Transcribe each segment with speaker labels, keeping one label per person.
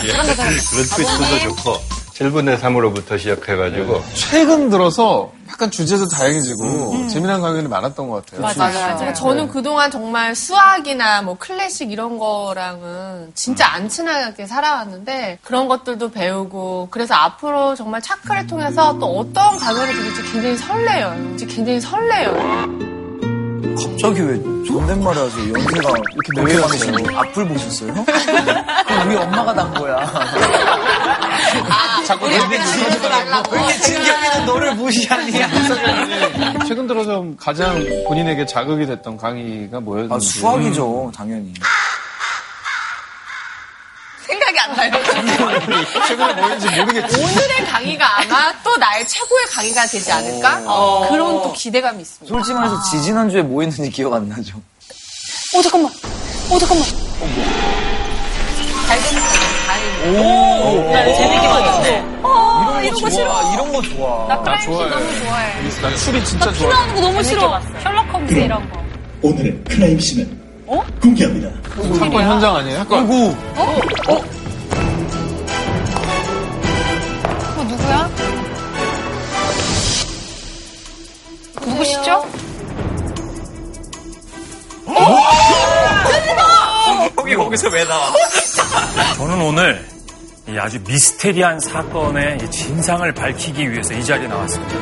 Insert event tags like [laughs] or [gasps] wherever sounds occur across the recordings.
Speaker 1: 그런 거
Speaker 2: 그런 트위스트도 좋고 7분의 3으로부터 시작해가지고
Speaker 3: 최근 들어서 약간 주제도 다양해지고
Speaker 1: 음.
Speaker 3: 재미난 강연이 많았던 것 같아요.
Speaker 1: 맞아요.
Speaker 4: 그러니까 저는 그동안 정말 수학이나 뭐 클래식 이런 거랑은 진짜 안 친하게 살아왔는데 그런 것들도 배우고 그래서 앞으로 정말 차크를 통해서 또 어떤 강연을 들을지 굉장히 설레요. 이제 굉장히 설레요.
Speaker 5: 갑자기 왜 존댓말 하세요? 연세가 이렇게 내려가시고 악플 보셨어요? [laughs] 그럼 우리 엄마가 난 거야.
Speaker 3: 자꾸
Speaker 5: 왜 이렇게 진경이는 너를 무시하니?
Speaker 3: 최근 들어서 가장 본인에게 자극이 됐던 강의가 뭐였는지.
Speaker 5: 아, 수학이죠, 당연히.
Speaker 4: 안 나요. [laughs]
Speaker 3: 최근에 뭐였는지 모르겠지.
Speaker 4: 오늘의 강의가 아마 또 나의 최고의 강의가 되지 않을까? 그런 또 기대감이 있습니다.
Speaker 5: 솔직히 말해서 지지난주에 뭐 했는지 기억 안 나죠.
Speaker 1: 어, 잠깐만. 어, 잠깐만.
Speaker 4: 잘 되는 강의.
Speaker 1: 나 재밌게 봤는데. 어, 이런 거 싫어.
Speaker 5: 좋아, 이런 거 좋아.
Speaker 1: 나 클래식
Speaker 3: 좋아해.
Speaker 1: 너무 좋아해.
Speaker 3: 난 추리 진짜
Speaker 1: 나피
Speaker 3: 좋아해.
Speaker 1: 나오는 거 너무 싫어. 셜록 홈즈 이런 거.
Speaker 6: 오늘의 클라임씨는
Speaker 1: 어?
Speaker 6: 공개합니다.
Speaker 3: 사건 현장 아니에요? 아이고.
Speaker 1: 어, 누구시죠?
Speaker 5: 거기 거기서 왜 나와?
Speaker 7: 저는 오늘 이 아주 미스테리한 사건의 이 진상을 밝히기 위해서 이 자리에 나왔습니다.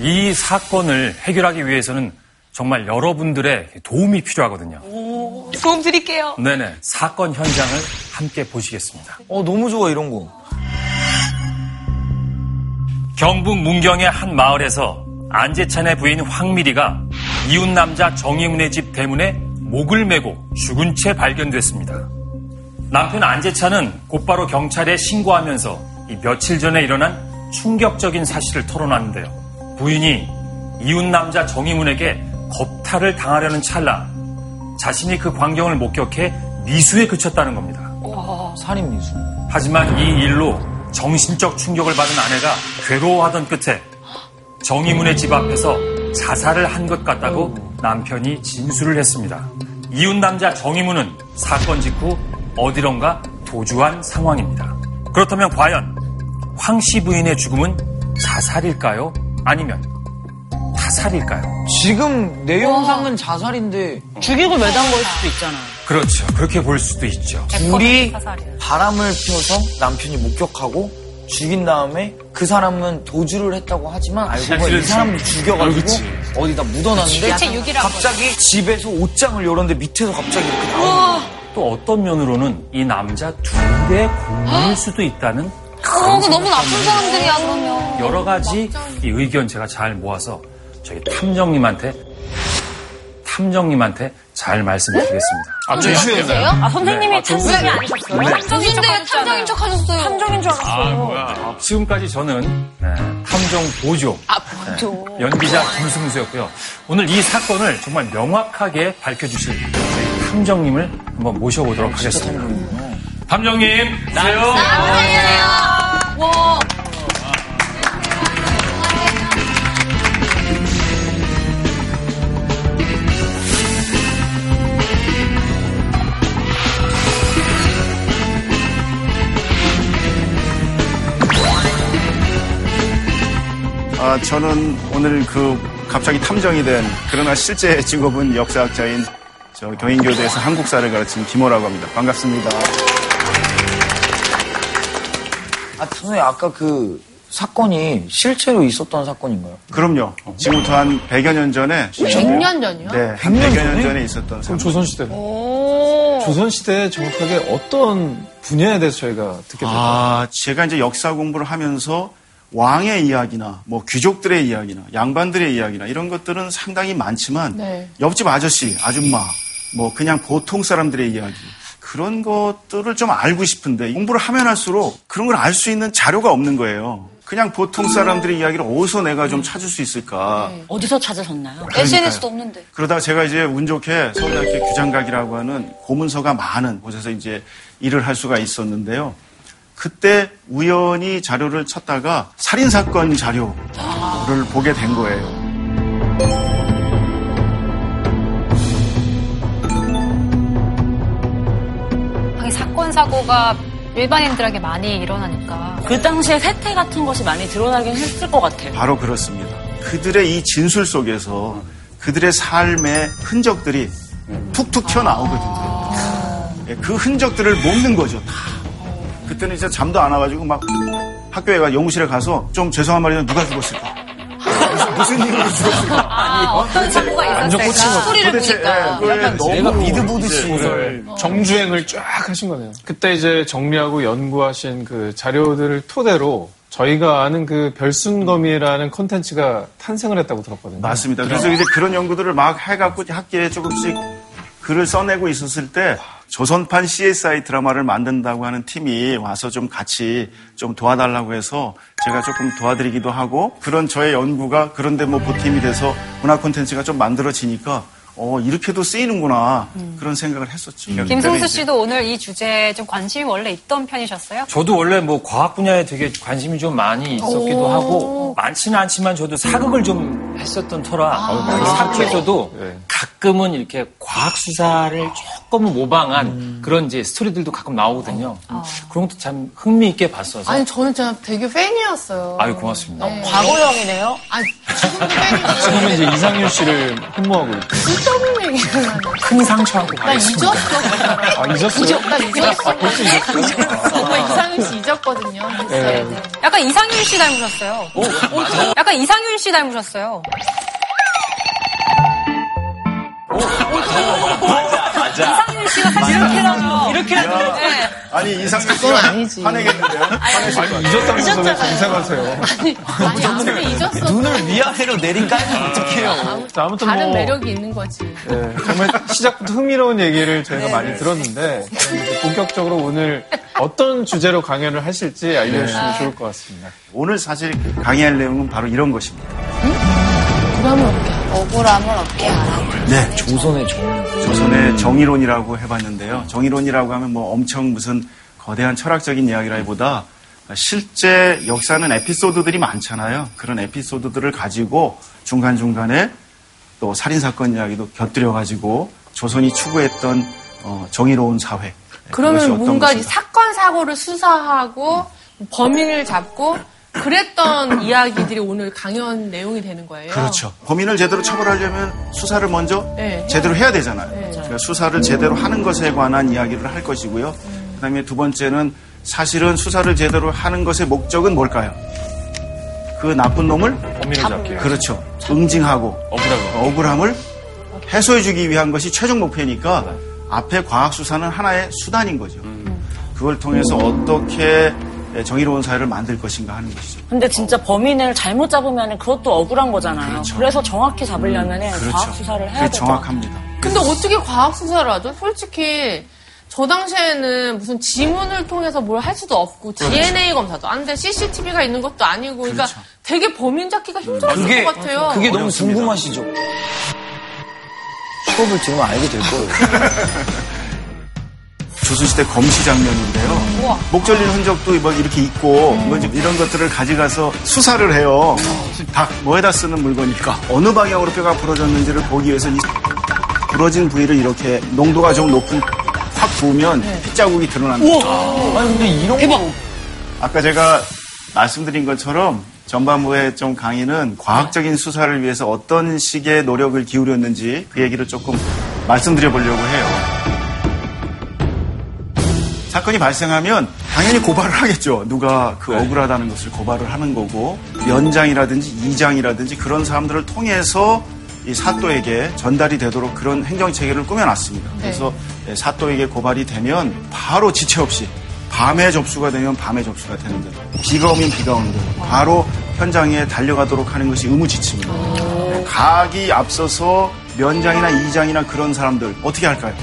Speaker 7: 이 사건을 해결하기 위해서는 정말 여러분들의 도움이 필요하거든요.
Speaker 1: 도움 드릴게요.
Speaker 7: 네네. 사건 현장을 함께 보시겠습니다.
Speaker 5: 어, 너무 좋아, 이런 거.
Speaker 7: 경북 문경의 한 마을에서 안재찬의 부인 황미리가 이웃 남자 정의문의 집 대문에 목을 메고 죽은 채 발견됐습니다. 남편 안재찬은 곧바로 경찰에 신고하면서 이 며칠 전에 일어난 충격적인 사실을 털어놨는데요. 부인이 이웃 남자 정의문에게 겁탈을 당하려는 찰나 자신이 그 광경을 목격해 미수에 그쳤다는 겁니다.
Speaker 5: 살인 미수.
Speaker 7: 하지만 이 일로 정신적 충격을 받은 아내가 괴로워하던 끝에 정의문의 집 앞에서 자살을 한 것 같다고 남편이 진술을 했습니다. 이웃 남자 정의문은 사건 직후 어디론가 도주한 상황입니다. 그렇다면 과연 황 씨 부인의 죽음은 자살일까요? 아니면 타살일까요?
Speaker 5: 지금 내용상은 자살인데
Speaker 1: 죽이고 매단 걸 수도 있잖아.
Speaker 7: 그렇죠. 그렇게 볼 수도 있죠.
Speaker 5: 둘이. 바람을 피워서 남편이 목격하고 죽인 다음에 그 사람은 도주를 했다고 하지만 알고 보니 이 사람을 죽여가지고 어디다 묻어놨는데
Speaker 1: 유기라고
Speaker 5: 갑자기 집에서 옷장을 열었는데 밑에서 갑자기 이렇게 나오는
Speaker 7: 또 어떤 면으로는 이 남자 둘의 공문일 수도 있다는
Speaker 1: 어, 그거 너무 나쁜 사람들이야, 그러면.
Speaker 7: 여러 가지 이 의견 제가 잘 모아서 저희 탐정님한테 탐정님한테 잘 말씀드리겠습니다.
Speaker 3: 아, 주시였나요?
Speaker 1: 아, 선생님이 탐정이 아니셨어요? 탐정인 척 탐정인 척 하셨어요. 탐정인 줄 알았어요.
Speaker 7: 지금까지 저는 네, 탐정 보조, 네, 연기자 김승수였고요. 오늘 이 사건을 정말 명확하게 밝혀주실 저희 탐정님을 한번 모셔보도록 하겠습니다. 탐정님, 안녕하세요.
Speaker 1: 와,
Speaker 8: 아, 저는 오늘 그 갑자기 탐정이 된 그러나 실제 직업은 역사학자인 저 경인교대에서 한국사를 가르치는 김호라고 합니다. 반갑습니다.
Speaker 5: 아, 선생님 아까 그 사건이 실제로 있었던 사건인가요?
Speaker 8: 그럼요. 지금부터 한 100여 년 전에
Speaker 4: 100년 전이요?
Speaker 8: 네, 한 100여 년 전에 있었던 사건.
Speaker 3: 조선시대. 조선시대 정확하게 어떤 분야에 대해서 저희가 듣게 될까요?
Speaker 8: 아, 제가 이제 역사 공부를 하면서 왕의 이야기나 뭐 귀족들의 이야기나 양반들의 이야기나 이런 것들은 상당히 많지만
Speaker 4: 네.
Speaker 8: 옆집 아저씨, 아줌마, 뭐 그냥 보통 사람들의 이야기 그런 것들을 좀 알고 싶은데 공부를 하면 할수록 그런 걸 알 수 있는 자료가 없는 거예요. 그냥 보통 사람들의 이야기를 어디서 내가 좀 찾을 수 있을까?
Speaker 1: 어디서 찾으셨나요? SNS도 없는데.
Speaker 8: 그러다가 제가 이제 운 좋게 서울대학교 규장각이라고 하는 고문서가 많은 곳에서 이제 일을 할 수가 있었는데요. 그때 우연히 자료를 찾다가 살인사건 자료를 보게 된 거예요.
Speaker 1: 사고가 일반인들에게 많이 일어나니까.
Speaker 9: 그 당시에 세태 같은 것이 많이 드러나긴 했을 것 같아요.
Speaker 8: 바로 그렇습니다. 그들의 이 진술 속에서 그들의 삶의 흔적들이 툭툭 튀어나오거든요. 예, 그 흔적들을 먹는 거죠, 다. 그때는 이제 잠도 안 와가지고 막 학교에 가 연구실에 가서 좀 죄송한 말이지만 누가 죽었을까? 무슨 일으로 죽었을까?
Speaker 1: 아, 어떤 사고가
Speaker 3: 완전 꽂힌
Speaker 1: 있었을까? 스토리를
Speaker 8: 도대체
Speaker 1: 보니까.
Speaker 8: 예, 너무
Speaker 5: 내가 미드 보듯이
Speaker 3: 이걸 정주행을 쫙 하신 거네요. 그때 이제 정리하고 연구하신 그 자료들을 토대로 저희가 아는 그 별순검이라는 콘텐츠가 탄생을 했다고 들었거든요.
Speaker 8: 맞습니다. 그래서 이제 그런 연구들을 막 해갖고 학계에 조금씩 글을 써내고 있었을 때 조선판 CSI 드라마를 만든다고 하는 팀이 와서 좀 같이 좀 도와달라고 해서 제가 조금 도와드리기도 하고 그런 저의 연구가 그런데 뭐 보탬이 돼서 문화 콘텐츠가 좀 만들어지니까 어 이렇게도 쓰이는구나 그런 생각을 했었죠.
Speaker 1: 김승수 씨도 오늘 이 주제에 좀 관심이 원래 있던 편이셨어요?
Speaker 7: 저도 원래 뭐 과학 분야에 되게 관심이 좀 많이 있었기도 하고 많지는 않지만 저도 사극을 좀 했었던 터라 사극에서도 가끔은 이렇게 과학 수사를 조금은 모방한 그런 이제 스토리들도 가끔 나오거든요. 그런 것도 참 흥미 있게 봤어서
Speaker 4: 아니 저는 진짜 되게 팬이었어요.
Speaker 7: 아유 고맙습니다.
Speaker 9: 과거형이네요.
Speaker 4: 아니 지금도 팬이에요.
Speaker 3: 지금은 이제 이상윤 씨를 흠모하고 있고.
Speaker 4: 쓸데없는 얘기를 하네.
Speaker 7: 큰 상처 안고
Speaker 4: 나. 잊었어.
Speaker 3: 아, 잊었어요?
Speaker 4: 나 잊었어. 정말 이상윤 씨 잊었거든요.
Speaker 3: 네.
Speaker 1: 약간 이상윤 씨 닮으셨어요. 약간 이상윤 씨 닮으셨어요. 이상윤 씨가 사실 이렇게라도 이렇게라도 네.
Speaker 8: 아니 이상민
Speaker 4: 그건
Speaker 8: 씨가
Speaker 4: 아니지.
Speaker 8: 화내겠는데요?
Speaker 3: 아니, 잊었다면서 왜 이상하세요?
Speaker 4: 아니 아무리 잊었어.
Speaker 5: 눈을 위아래로 내린 까면 어떡해요.
Speaker 3: 자, 아무튼
Speaker 4: 다른
Speaker 3: 뭐,
Speaker 4: 매력이 있는 거지.
Speaker 3: 네, 정말 시작부터 흥미로운 얘기를 저희가 많이 들었는데 본격적으로 오늘 어떤 주제로 강연을 하실지 알려주시면 좋을 것 같습니다.
Speaker 8: 오늘 사실 강의할 내용은 바로 이런 것입니다.
Speaker 9: 억울함을 어떻게 알아?
Speaker 8: 네,
Speaker 5: 조선의 정.
Speaker 8: 조선의 정의론이라고 해봤는데요. 정의론이라고 하면 뭐 엄청 무슨 거대한 철학적인 이야기라기보다 실제 역사는 에피소드들이 많잖아요. 그런 에피소드들을 가지고 중간중간에 또 살인사건 이야기도 곁들여가지고 조선이 추구했던 어, 정의로운 사회.
Speaker 4: 그러면 뭔가. 사건 사고를 수사하고 범인을 잡고 그랬던 이야기들이 오늘 강연 내용이 되는 거예요.
Speaker 8: 그렇죠. 범인을 제대로 처벌하려면 수사를 먼저
Speaker 4: 네.
Speaker 8: 제대로 해야 되잖아요.
Speaker 4: 네.
Speaker 8: 그러니까 수사를 제대로 하는 것에 관한 이야기를 할 것이고요. 그다음에 두 번째는 사실은 수사를 제대로 하는 것의 목적은 뭘까요? 그 나쁜 놈을
Speaker 3: 범인을 잡기.
Speaker 8: 그렇죠. 응징하고
Speaker 3: 억울하고.
Speaker 8: 억울함을 해소해주기 위한 것이 최종 목표니까 앞에 과학 수사는 하나의 수단인 거죠. 그걸 통해서 어떻게 정의로운 사회를 만들 것인가 하는 것이죠.
Speaker 9: 근데 진짜 범인을 잘못 잡으면 그것도 억울한 거잖아요.
Speaker 8: 그렇죠.
Speaker 9: 그래서 정확히 잡으려면
Speaker 8: 그렇죠.
Speaker 9: 과학 수사를 해야 되죠.
Speaker 8: 정확합니다.
Speaker 4: 근데 어떻게 과학 수사를 하죠? 솔직히 저 당시에는 무슨 지문을 통해서 뭘 할 수도 없고 DNA 검사도 안 돼, CCTV가 있는 것도 아니고, 그러니까
Speaker 8: 그렇죠.
Speaker 4: 되게 범인 잡기가 힘들었을
Speaker 5: 그게,
Speaker 4: 것 같아요.
Speaker 5: 그게 너무. 궁금하시죠? 수업을 들으면 알게 될 거예요. [laughs]
Speaker 8: 조선시대 검시 장면인데요. 목 절린 흔적도 뭐 이렇게 있고 뭐 이제 이런 것들을 가져가서 수사를 해요. 다 뭐에다 쓰는 물건일까? 어느 방향으로 뼈가 부러졌는지를 보기 위해서 이 부러진 부위를 이렇게 농도가 좀 높은 확 부으면 핏자국이 드러납니다.
Speaker 5: 아니, 근데 이런 거.
Speaker 8: 아까 제가 말씀드린 것처럼 전반부의 좀 강의는 과학적인 수사를 위해서 어떤 식의 노력을 기울였는지 그 얘기를 조금 말씀드려 보려고 해요. 사건이 발생하면 당연히 고발을 하겠죠. 누가 그 억울하다는 것을 고발을 하는 거고 연장이라든지 이장이라든지 그런 사람들을 통해서 이 사또에게 전달이 되도록 그런 행정 체계를 꾸며놨습니다. 그래서 사또에게 고발이 되면 바로 지체 없이 밤에 접수가 되면 밤에 접수가 되는 대로 비가 오면 비가 오는 대로 바로 현장에 달려가도록 하는 것이 의무지침입니다. 네, 각이 앞서서 면장이나 이장이나 그런 사람들 어떻게 할까요?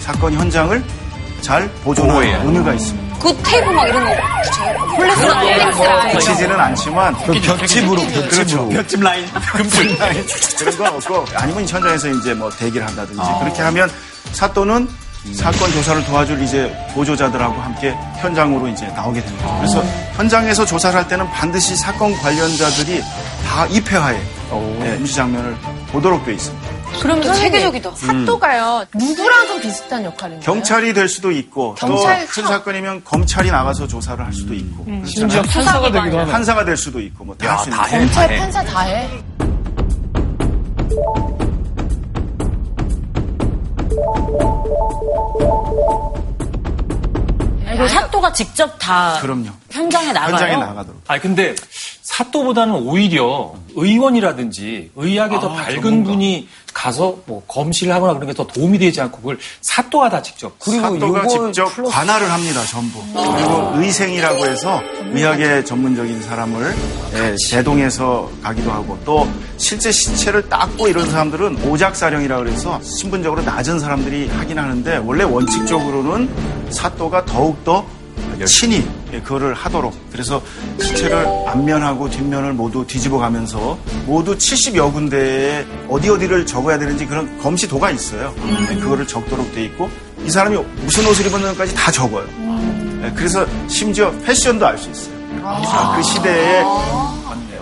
Speaker 8: 사건 현장을 잘 보존할 의무가 있습니다.
Speaker 1: 그 테이프 막 이런 거 police나 police 라
Speaker 8: 붙이지는 않지만
Speaker 5: 그 볏짚으로, 볏짚으로.
Speaker 8: 볏짚 라인, 금집 라인. 그런 건 없고 아니면 현장에서 이제 뭐 대기를 한다든지 그렇게 하면 사또는 사건 조사를 도와줄 이제 보조자들하고 함께 현장으로 이제 나오게 됩니다. 그래서 현장에서 조사를 할 때는 반드시 사건 관련자들이 다 입회하에 네, 임시 장면을 보도록 되어 있습니다.
Speaker 4: 그럼 또
Speaker 1: 세계적이다.
Speaker 4: 사또가요. 누구랑 좀 비슷한 역할인가요?
Speaker 8: 경찰이 될 수도 있고 또
Speaker 4: 경찰청.
Speaker 8: 큰 사건이면 검찰이 나가서 조사를 할 수도 있고
Speaker 3: 심지어 판사가 되기도 하는.
Speaker 8: 판사가 될 수도 있고 뭐 다 할 수 있는 거예요.
Speaker 4: 검찰, 판사 다 해.
Speaker 9: 아니, 그 사또가 직접 다
Speaker 8: 그럼요.
Speaker 9: 현장에 나가요.
Speaker 8: 현장에 나가도록.
Speaker 7: 아니 근데 사또보다는 오히려 의원이라든지 의학에 더 밝은 분이 가서 뭐 검시를 하거나 그런 게 더 도움이 되지 않고 그걸 사또가 다 직접
Speaker 5: 그리고
Speaker 8: 사또가 직접
Speaker 5: 플러스-
Speaker 8: 관할을 합니다, 전부. 그리고 의생이라고 해서 의학에 전문적인 사람을 예, 대동해서 가기도 하고 또 실제 시체를 닦고 이런 사람들은 오작사령이라고 해서 신분적으로 낮은 사람들이 하긴 하는데 원래 원칙적으로는 사또가 더욱더 친히 예, 그거를 하도록 그래서 시체를 앞면하고 뒷면을 모두 뒤집어 가면서 모두 70여 군데에 어디 어디를 적어야 되는지 그런 검시도가 있어요. 예, 그거를 적도록 돼 있고 이 사람이 무슨 옷을 입었는지까지 다 적어요. 예, 그래서 심지어 패션도 알 수 있어요. 아, 그 시대에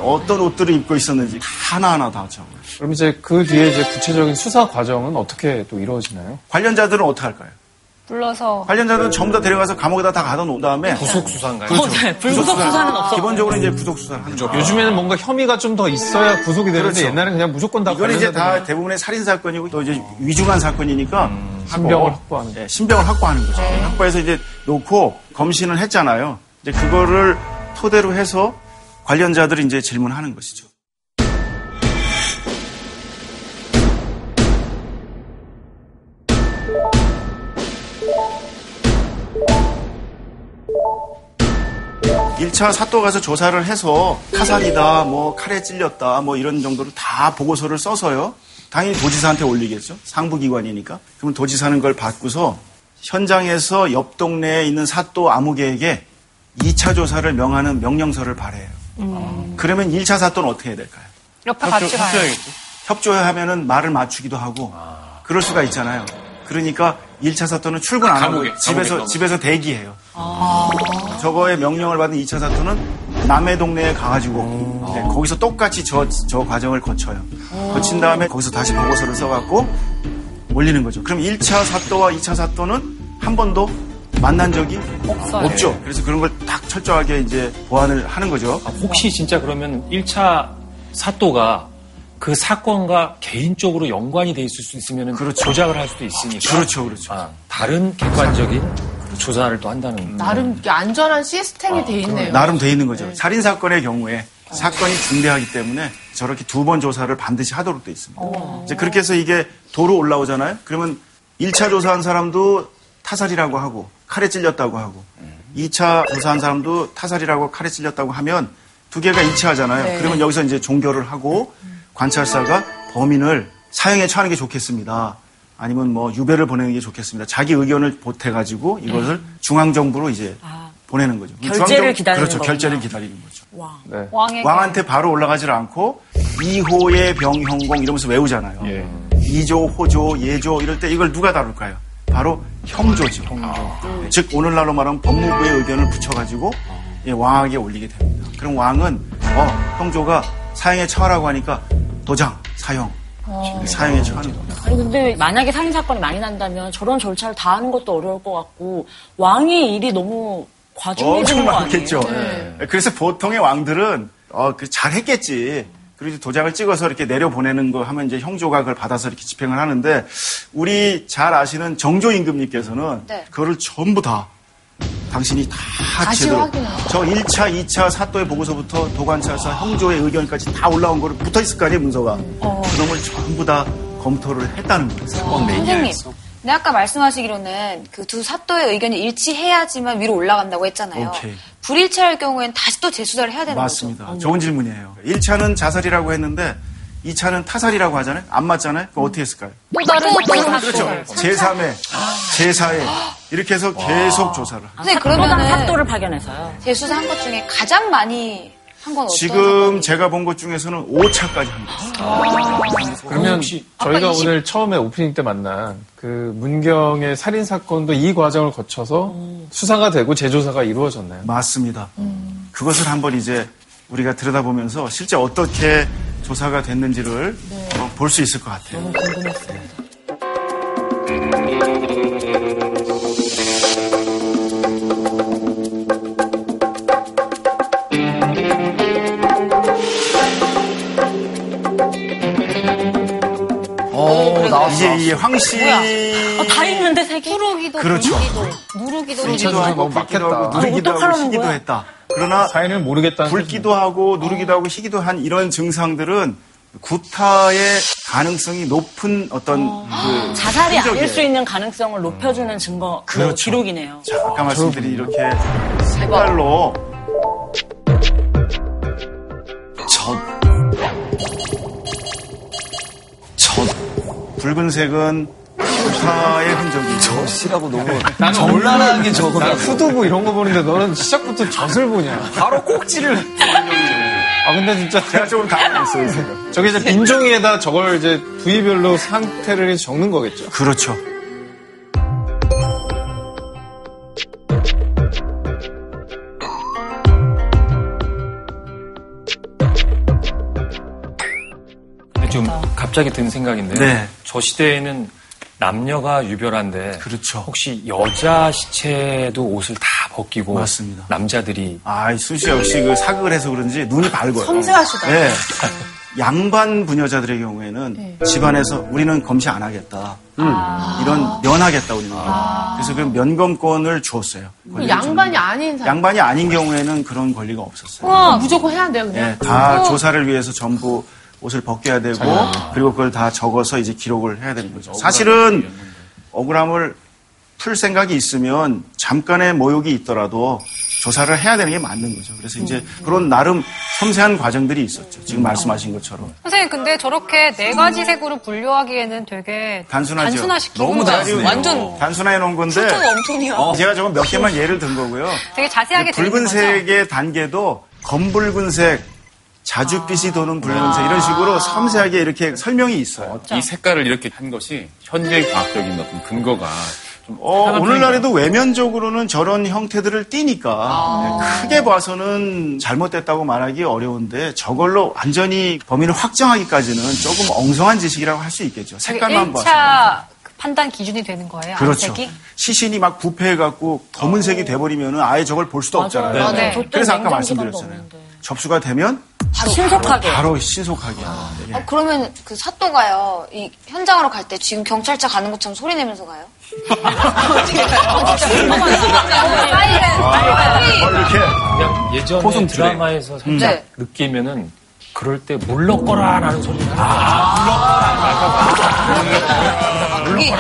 Speaker 8: 어떤 옷들을 입고 있었는지 하나하나 다 적어요.
Speaker 3: 그럼 이제 그 뒤에 이제 구체적인 수사 과정은 어떻게 또 이루어지나요?
Speaker 8: 관련자들은 어떻게 할까요?
Speaker 1: 불러서
Speaker 8: 관련자들은 전부 다 데려가서 감옥에다 다 가둬놓은 다음에
Speaker 7: 구속 수사인가요?
Speaker 8: 그렇죠.
Speaker 9: 불구속 수사는 없어.
Speaker 8: 기본적으로 이제 구속 수사를 하는 거죠.
Speaker 3: 요즘에는 뭔가 혐의가 좀 더 있어야 구속이 되는데
Speaker 8: 그렇죠.
Speaker 3: 옛날에는 그냥 무조건 다
Speaker 8: 이건 이제 다 대부분의 살인 사건이고 또 이제 위중한 사건이니까
Speaker 3: 신병을
Speaker 8: 하고,
Speaker 3: 확보하는
Speaker 8: 예, 신병을 확보하는 거죠. 확보해서 이제 놓고 검신을 했잖아요. 이제 그거를 토대로 해서 관련자들이 이제 질문하는 것이죠. 일차 사또 가서 조사를 해서 타살이다, 뭐 칼에 찔렸다, 뭐 이런 정도로 다 보고서를 써서요. 당연히 도지사한테 올리겠죠. 상부기관이니까. 그러면 도지사는 그걸 받고서 현장에서 옆 동네에 있는 사또 아무개에게 2차 조사를 명하는 명령서를 발해요. 그러면 1차 사또는 어떻게 해야 될까요?
Speaker 1: 옆에 같이 가요.
Speaker 8: 협조하면은 말을 맞추기도 하고 그럴 수가 있잖아요. 그러니까 1차 사또는 출근 안 하고
Speaker 7: 감옥에,
Speaker 8: 집에서
Speaker 7: 감옥에
Speaker 8: 집에서 대기해요. 저거의 명령을 받은 2차 사또는 남의 동네에 가가지고 네, 거기서 똑같이 저, 저 과정을 거쳐요. 거친 다음에 거기서 다시 보고서를 써갖고 올리는 거죠. 그럼 1차 사또와 2차 사또는 한 번도 만난 적이 없죠. 그래서 그런 걸 딱 철저하게 이제 보완을 하는 거죠.
Speaker 7: 아, 혹시 진짜 그러면 1차 사또가 그 사건과 개인적으로 연관이 돼 있을 수 있으면
Speaker 8: 그렇죠.
Speaker 7: 조작을 할 수도 있으니까
Speaker 8: 그렇죠, 그렇죠.
Speaker 7: 아, 다른 객관적인 조사를 또 한다는
Speaker 4: 나름 이렇게 안전한 시스템이 돼 있네요.
Speaker 8: 나름 돼 있는 거죠. 살인 사건의 경우에 사건이 중대하기 때문에 저렇게 두 번 조사를 반드시 하도록 돼 있습니다. 이제 그렇게 해서 이게 도로 올라오잖아요. 그러면 1차 조사한 사람도 타살이라고 하고 칼에 찔렸다고 하고 2차 조사한 사람도 타살이라고 칼에 찔렸다고 하면 두 개가 일치하잖아요.
Speaker 4: 네.
Speaker 8: 그러면 여기서 이제 종결을 하고 관찰사가 범인을 사형에 처하는 게 좋겠습니다. 아니면 뭐 유배를 보내는 게 좋겠습니다. 자기 의견을 보태가지고 이것을 중앙정부로 이제 보내는 거죠.
Speaker 9: 네. 아. 결재를
Speaker 8: 중앙정-
Speaker 9: 기다리는
Speaker 8: 그렇죠.
Speaker 9: 거구나.
Speaker 8: 결재를 기다리는 거죠.
Speaker 3: 네.
Speaker 1: 왕의
Speaker 8: 왕한테 바로 올라가질 않고 2호의 병형공 이러면서 외우잖아요.
Speaker 3: 예.
Speaker 8: 2조, 호조, 예조 이럴 때 이걸 누가 다룰까요? 바로 형조죠. 네, 즉 오늘날로 말하면 법무부의 의견을 붙여가지고 예, 왕에게 올리게 됩니다. 그럼 왕은 어, 형조가 사형에 처하라고 하니까 도장, 사형, 사형에 처하는 겁니다.
Speaker 9: 아니 근데 만약에 살인 사건이 많이 난다면 저런 절차를 다 하는 것도 어려울 것 같고 왕의 일이 너무 과중해지는
Speaker 8: 엄청
Speaker 9: 거 아니에요?
Speaker 8: 많겠죠. 그래서 보통의 왕들은 어, 그 잘했겠지. 그리고 이제 도장을 찍어서 이렇게 내려 보내는 거 하면 이제 형조가 그걸 받아서 이렇게 집행을 하는데 우리 잘 아시는 정조 임금님께서는
Speaker 1: 네.
Speaker 8: 그거를 전부 다 당신이 다
Speaker 4: 다시
Speaker 8: 제대로. 저 1차, 2차 사또의 보고서부터 도관찰사 형조의 의견까지 다 올라온 거를 붙어 있을 거 아니에요, 문서가. 그런 걸 전부 다 검토를 했다는 거예요.
Speaker 1: 선생님. 근데 아까 말씀하시기로는 그 두 사또의 의견이 일치해야지만 위로 올라간다고 했잖아요.
Speaker 8: 오케이.
Speaker 1: 불일치할 경우에는 다시 또 재수사를 해야 되는
Speaker 8: 맞습니다.
Speaker 1: 거죠.
Speaker 8: 좋은 질문이에요. 1차는 자살이라고 했는데 2차는 타살이라고 하잖아요. 안 맞잖아요. 그럼 어떻게 했을까요?
Speaker 1: 또 다른 또 다른
Speaker 8: 그렇죠. 제3회, 제4회 이렇게 해서 계속 조사를 합니다.
Speaker 1: 선생님
Speaker 9: 또다른
Speaker 1: 그러면은
Speaker 9: 사또를 파견해서요.
Speaker 1: 재수사한 것 중에 가장 많이 한 건 어떤
Speaker 8: 지금? 제가 본 것 중에서는 5차까지 합니다.
Speaker 3: 그러면 저희가
Speaker 1: 아까 20
Speaker 3: 오늘 처음에 오프닝 때 만난 그 문경의 살인 사건도 이 과정을 거쳐서 수사가 되고 재조사가 이루어졌나요?
Speaker 8: 맞습니다. 그것을 한번 이제 우리가 들여다보면서 실제 어떻게 조사가 됐는지를 어, 볼수 있을 것 같아요.
Speaker 9: 너무 궁금했습니다.
Speaker 5: 나왔어.
Speaker 8: 이게 이 황씨
Speaker 9: 아, 다 있는데 세 개?
Speaker 1: 누르기도
Speaker 8: 그렇죠.
Speaker 1: 누르기도 누르기도
Speaker 3: 너무
Speaker 8: 하고
Speaker 3: 막혔다.
Speaker 8: 붓기도 하고
Speaker 3: 아,
Speaker 8: 누르기도 하고 시기도
Speaker 9: 거야?
Speaker 8: 했다. 그러나
Speaker 3: 사인을 모르겠다는
Speaker 8: 붉기도 하고 누르기도 하고 희기도 한 이런 증상들은 구타의 가능성이 높은 어떤 그
Speaker 9: 자살이 아닐
Speaker 8: 흔적이에요.
Speaker 9: 수 있는 가능성을 높여주는 증거, 그
Speaker 8: 그렇죠.
Speaker 9: 기록이네요.
Speaker 8: 자, 아까 말씀드린 이렇게 색깔로 붉은색은 구타의 흔적이죠.
Speaker 5: 젖이라고 너무
Speaker 3: 나는
Speaker 5: 정란하게 적어.
Speaker 3: 난 후두부 이런 거 보는데 너는 시작부터 젖을 보냐.
Speaker 5: 바로 꼭지를.
Speaker 3: 아, 근데 진짜.
Speaker 8: 제가 조금 당황했어요, 제가.
Speaker 3: 저게 이제 빈종이에다 저걸 이제 부위별로 상태를 적는 거겠죠.
Speaker 8: 그렇죠.
Speaker 7: 갑자기 든 생각인데요.
Speaker 8: 네.
Speaker 7: 저 시대에는 남녀가 유별한데
Speaker 8: 그렇죠.
Speaker 7: 혹시 여자 시체도 옷을 다 벗기고
Speaker 8: 맞습니다.
Speaker 7: 남자들이
Speaker 8: 아, 이 순씨 역시 그 사극을 해서 그런지 눈이 밝아요.
Speaker 4: 섬세하시다.
Speaker 8: 네. 양반 부녀자들의 경우에는 집안에서 우리는 검시 안 하겠다. 이런 면하겠다 우리는. 그래서 그 면검권을 주었어요.
Speaker 4: 양반이 아닌 사람.
Speaker 8: 양반이 아닌 경우에는 그런 권리가 없었어요.
Speaker 4: 어, 무조건 해야 돼요, 그냥.
Speaker 8: 네, 다 조사를 위해서 전부 옷을 벗겨야 되고 그리고 그걸 다 적어서 이제 기록을 해야 되는 거죠. 사실은 억울함을 풀 생각이 있으면 잠깐의 모욕이 있더라도 조사를 해야 되는 게 맞는 거죠. 그래서 이제 그런 나름 섬세한 과정들이 있었죠. 지금 말씀하신 것처럼.
Speaker 10: 선생님 근데 저렇게 네 가지 색으로 분류하기에는 되게
Speaker 8: 단순하죠. 너무 단순해요.
Speaker 10: 완전
Speaker 8: 단순해 놓은 건데
Speaker 9: 엄청이요.
Speaker 8: 제가 저건 몇 개만 예를 든 거고요.
Speaker 10: 되게 자세하게.
Speaker 8: 붉은색의 단계도 검붉은색, 자줏빛이 도는 붉은색 이런 식으로 섬세하게 이렇게 설명이 있어요.
Speaker 11: 이 색깔을 이렇게 한 것이 현대 과학적인 어떤 근거가 좀
Speaker 8: 어, 오늘날에도 외면적으로는 저런 형태들을 띠니까 네, 크게 봐서는 잘못됐다고 말하기 어려운데 저걸로 완전히 범인을 확정하기까지는 조금 엉성한 지식이라고 할 수 있겠죠. 색깔만 봐서.
Speaker 10: 1차 판단 기준이 되는 거예요.
Speaker 8: 그렇죠.
Speaker 10: 안색이?
Speaker 8: 시신이 막 부패해갖고 검은색이 돼버리면 아예 저걸 볼 수도 없잖아요.
Speaker 10: 맞아요. 네.
Speaker 9: 저때
Speaker 8: 그래서 아까 말씀드렸잖아요. 접수가 되면
Speaker 9: 신속하게.
Speaker 8: 바로 신속하게. 예.
Speaker 1: 어, 그러면 그 사또가요, 이 현장으로 갈 때 지금 경찰차 가는 것처럼 소리 내면서 가요?
Speaker 8: 어, 이렇게
Speaker 7: 그냥 예전에 드라마에서 살짝
Speaker 1: 네.
Speaker 7: 느끼면은 그럴 때 물러거라라는 소리를
Speaker 1: 그게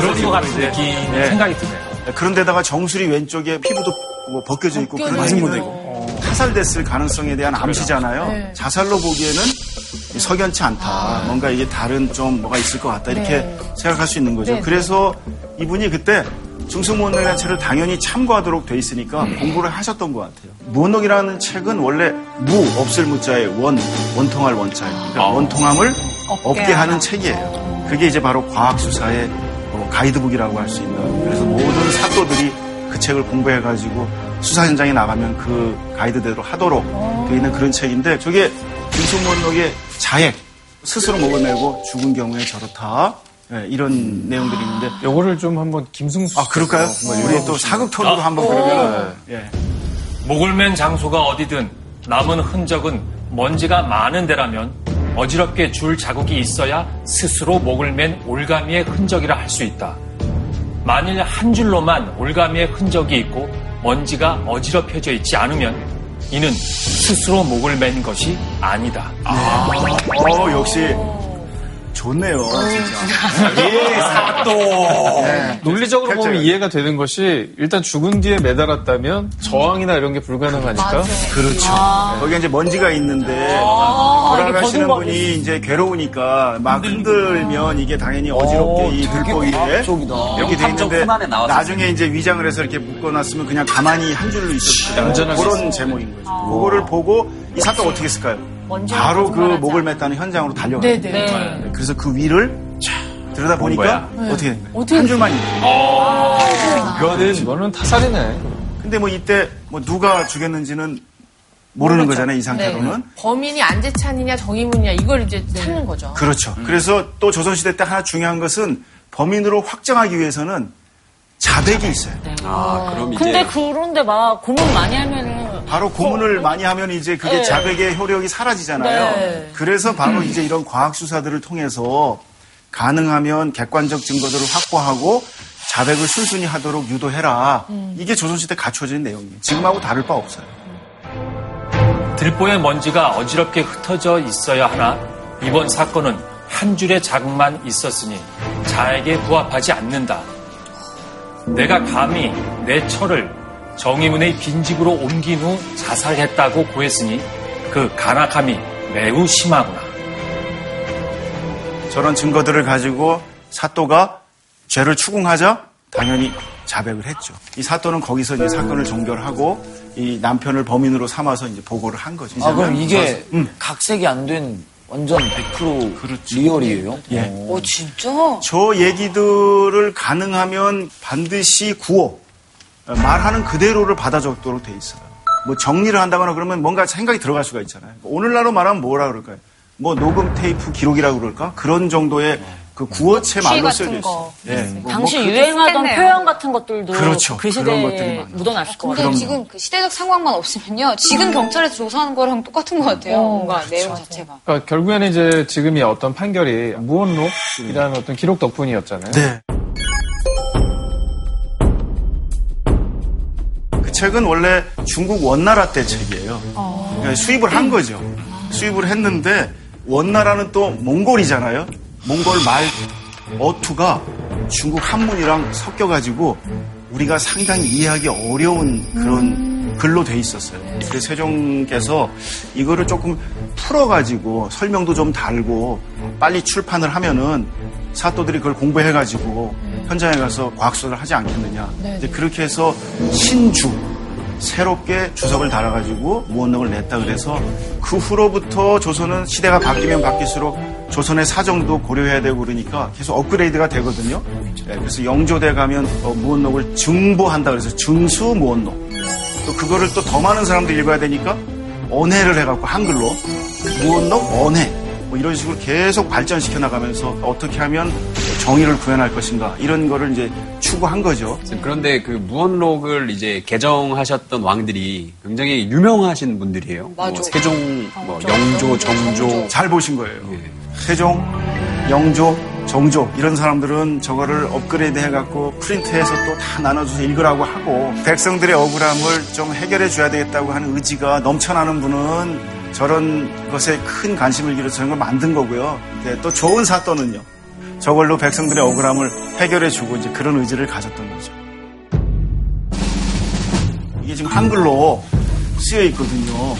Speaker 7: 그런 것 같은 느낌이
Speaker 8: 네.
Speaker 7: 생각이 드네요.
Speaker 8: 그런데다가 정수리 왼쪽에 피부도 뭐 벗겨져 있고 그런 얘기도 되고 타살됐을 가능성에 대한 암시잖아요. 자살로 보기에는 석연치 않다. 뭔가 이게 다른 좀 뭐가 있을 것 같다 이렇게 생각할 수 있는 거죠. 그래서 이분이 그때 중수무원록이라는 책을 당연히 참고하도록 돼 있으니까 공부를 하셨던 것 같아요. 무원록이라는 책은 원래 무 없을 무자에 원 원통할 원자에 그러니까 원통함을 없게 하는 책이에요. 그게 이제 바로 과학 수사의 뭐 가이드북이라고 할 수 있는 그래서 모든 사또들이 그 책을 공부해가지고 수사 현장에 나가면 그 가이드대로 하도록 돼 있는 그런 책인데 저게 김순문록의 자액 스스로 목을 메고 죽은 경우에 저렇다 예, 이런 내용들이 있는데
Speaker 3: 요거를 좀 한번 김승수
Speaker 8: 아 그럴까요? 우리 또 사극 톤으로 한번 그러면 예.
Speaker 7: 목을 맨 장소가 어디든 남은 흔적은 먼지가 많은 데라면 어지럽게 줄 자국이 있어야 스스로 목을 맨 올가미의 흔적이라 할 수 있다. 만일 한 줄로만 올가미의 흔적이 있고 먼지가 어지럽혀져 있지 않으면 이는 스스로 목을 맨 것이 아니다.
Speaker 8: 어 역시 좋네요 진짜 [laughs] 예 사또 네.
Speaker 3: 논리적으로 보면
Speaker 8: 펼쳐요.
Speaker 3: 이해가 되는 것이 일단 죽은 뒤에 매달았다면 저항이나 이런 게 불가능하니까
Speaker 8: 그렇죠. 거기에 이제 먼지가 있는데 돌아가시는 분이 이제 괴로우니까 막 흔들면 이게 당연히 어지럽게 이 들보기에
Speaker 5: 과학적이다.
Speaker 8: 이렇게 돼 있는데. 나중에 이제 위장을 해서 이렇게 묶어놨으면 그냥 가만히 한 줄로 있었을
Speaker 3: 얌전하게
Speaker 8: 그런 제목인 거죠. 그거를 보고 이 사건 어떻게 했을까요? 바로 그 목을 맸다는 현장으로 달려가요.
Speaker 4: 네네.
Speaker 9: 네.
Speaker 8: 그래서 그 위를 들여다 보니까 어떻게 된 거예요?
Speaker 4: 어떻게
Speaker 8: 한 줄만 있는
Speaker 3: 이거는 이거는 타살이네.
Speaker 8: 근데 뭐 이때 뭐 누가 죽였는지는 모르는
Speaker 4: 모르죠.
Speaker 8: 거잖아요, 이 상태로는.
Speaker 4: 네. 범인이 안재찬이냐 정의문이냐 이걸 이제 찾는 거죠.
Speaker 8: 그렇죠. 그래서 또 조선시대 때 하나 중요한 것은 범인으로 확정하기 위해서는 자백이 있어요.
Speaker 9: 아, 근데 그런데 막 고문 많이 하면은
Speaker 8: 바로 고문을 많이 하면 이제 그게
Speaker 9: 네.
Speaker 8: 자백의 효력이 사라지잖아요.
Speaker 9: 네.
Speaker 8: 그래서 바로 이제 이런 과학 수사들을 통해서 가능하면 객관적 증거들을 확보하고 자백을 순순히 하도록 유도해라. 이게 조선시대 갖춰진 내용이에요. 지금하고 다를 바 없어요.
Speaker 7: 들보의 먼지가 어지럽게 흩어져 있어야 하나 이번 사건은 한 줄의 자국만 있었으니 자에게 부합하지 않는다. 내가 감히 내 철을 정의문의 빈집으로 옮긴 후 자살했다고 고했으니 그 간악함이 매우 심하구나.
Speaker 8: 저런 증거들을 가지고 사또가 죄를 추궁하자 당연히 자백을 했죠. 이 사또는 거기서 이제 사건을 종결하고 이 남편을 범인으로 삼아서 이제 보고를 한 거죠.
Speaker 5: 아, 그럼 이게
Speaker 8: 음.
Speaker 5: 각색이 안 된 완전 100% 리얼이에요?
Speaker 8: 예.
Speaker 5: 어.
Speaker 1: 오, 진짜?
Speaker 8: 저 얘기들을 가능하면 반드시 구호, 어, 말하는 그대로를 받아 적도록 돼 있어요. 뭐 정리를 한다거나 그러면 뭔가 생각이 들어갈 수가 있잖아요. 오늘날로 말하면 뭐라 그럴까요? 뭐 녹음 테이프 기록이라고 그럴까? 그런 정도의 그 구어체
Speaker 10: 시
Speaker 8: 말로 쓰여져
Speaker 10: 거.
Speaker 8: 있어요. 예, 뭐,
Speaker 9: 당시
Speaker 8: 뭐 그-
Speaker 9: 유행하던
Speaker 10: 했네요.
Speaker 9: 표현 같은 것들도
Speaker 8: 그렇죠.
Speaker 9: 그 시대에. 묻어났을 것
Speaker 1: 근데
Speaker 9: 같아요.
Speaker 1: 지금 그 시대적 상황만 없으면요. 지금 경찰에서 조사하는 거랑 똑같은 것 같아요. 뭔가 내용 자체가.
Speaker 3: 그러니까 결국에는 이제 지금이 어떤 판결이 무언록이라는 어떤 기록 덕분이었잖아요.
Speaker 8: 네. 책은 원래 중국 원나라 때 책이에요. 그러니까 수입을 한 거죠. 수입을 했는데 원나라는 또 몽골이잖아요. 몽골 말 어투가 중국 한문이랑 섞여가지고 우리가 상당히 이해하기 어려운 그런 글로 돼 있었어요. 그래서 세종께서 이거를 조금 풀어가지고 설명도 좀 달고 빨리 출판을 하면은 사또들이 그걸 공부해가지고 현장에 가서 과학수사를 하지 않겠느냐. 이제 그렇게 해서 신주 새롭게 주석을 달아가지고 무언록을 냈다 그래서 그 후로부터 조선은 시대가 바뀌면 바뀔수록 조선의 사정도 고려해야 되고 그러니까 계속 업그레이드가 되거든요. 네, 그래서 영조대 가면 어, 무언록을 증보한다 그래서 증수 무언록. 또 그거를 또 더 많은 사람들이 읽어야 되니까 언해를 해갖고 한글로 무언록 언해 뭐 이런 식으로 계속 발전시켜 나가면서 어떻게 하면 정의를 구현할 것인가 이런 거를 이제 추구한 거죠.
Speaker 12: 그런데 그 무언록을 이제 개정하셨던 왕들이 굉장히 유명하신 분들이에요.
Speaker 1: 맞아.
Speaker 12: 뭐 세종, 뭐 영조, 정조.
Speaker 8: 잘 보신 거예요.
Speaker 12: 예.
Speaker 8: 세종, 영조, 정조 이런 사람들은 저거를 업그레이드 해갖고 프린트해서 또 다 나눠줘서 읽으라고 하고 백성들의 억울함을 좀 해결해 줘야 되겠다고 하는 의지가 넘쳐나는 분은 저런 것에 큰 관심을 기울여서 저런 걸 만든 거고요. 근데 또 좋은 사또는요. 저걸로 백성들의 억울함을 해결해 주고 이제 그런 의지를 가졌던 거죠. 이게 지금 한글로 쓰여 있거든요.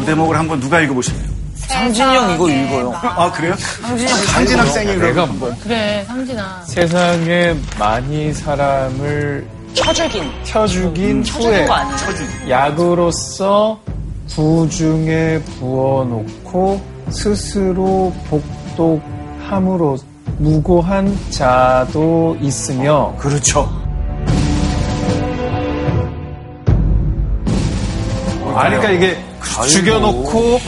Speaker 8: 이 대목을 한번 누가 읽어보실래요?
Speaker 5: 상진이 형 이거 읽어요.
Speaker 8: 아 그래요?
Speaker 5: 상진이 형
Speaker 8: 상진 학생이
Speaker 3: 내가 뭐
Speaker 4: 그래, 상진아.
Speaker 3: 세상에 많이 사람을
Speaker 9: 쳐죽인. 쳐죽인
Speaker 3: 후에
Speaker 9: 거 아니에요?
Speaker 3: 약으로서 부중에 부어놓고 스스로 복독함으로 무고한 자도 있으며
Speaker 8: 그렇죠.
Speaker 3: 아니 그러니까 이게 죽여놓고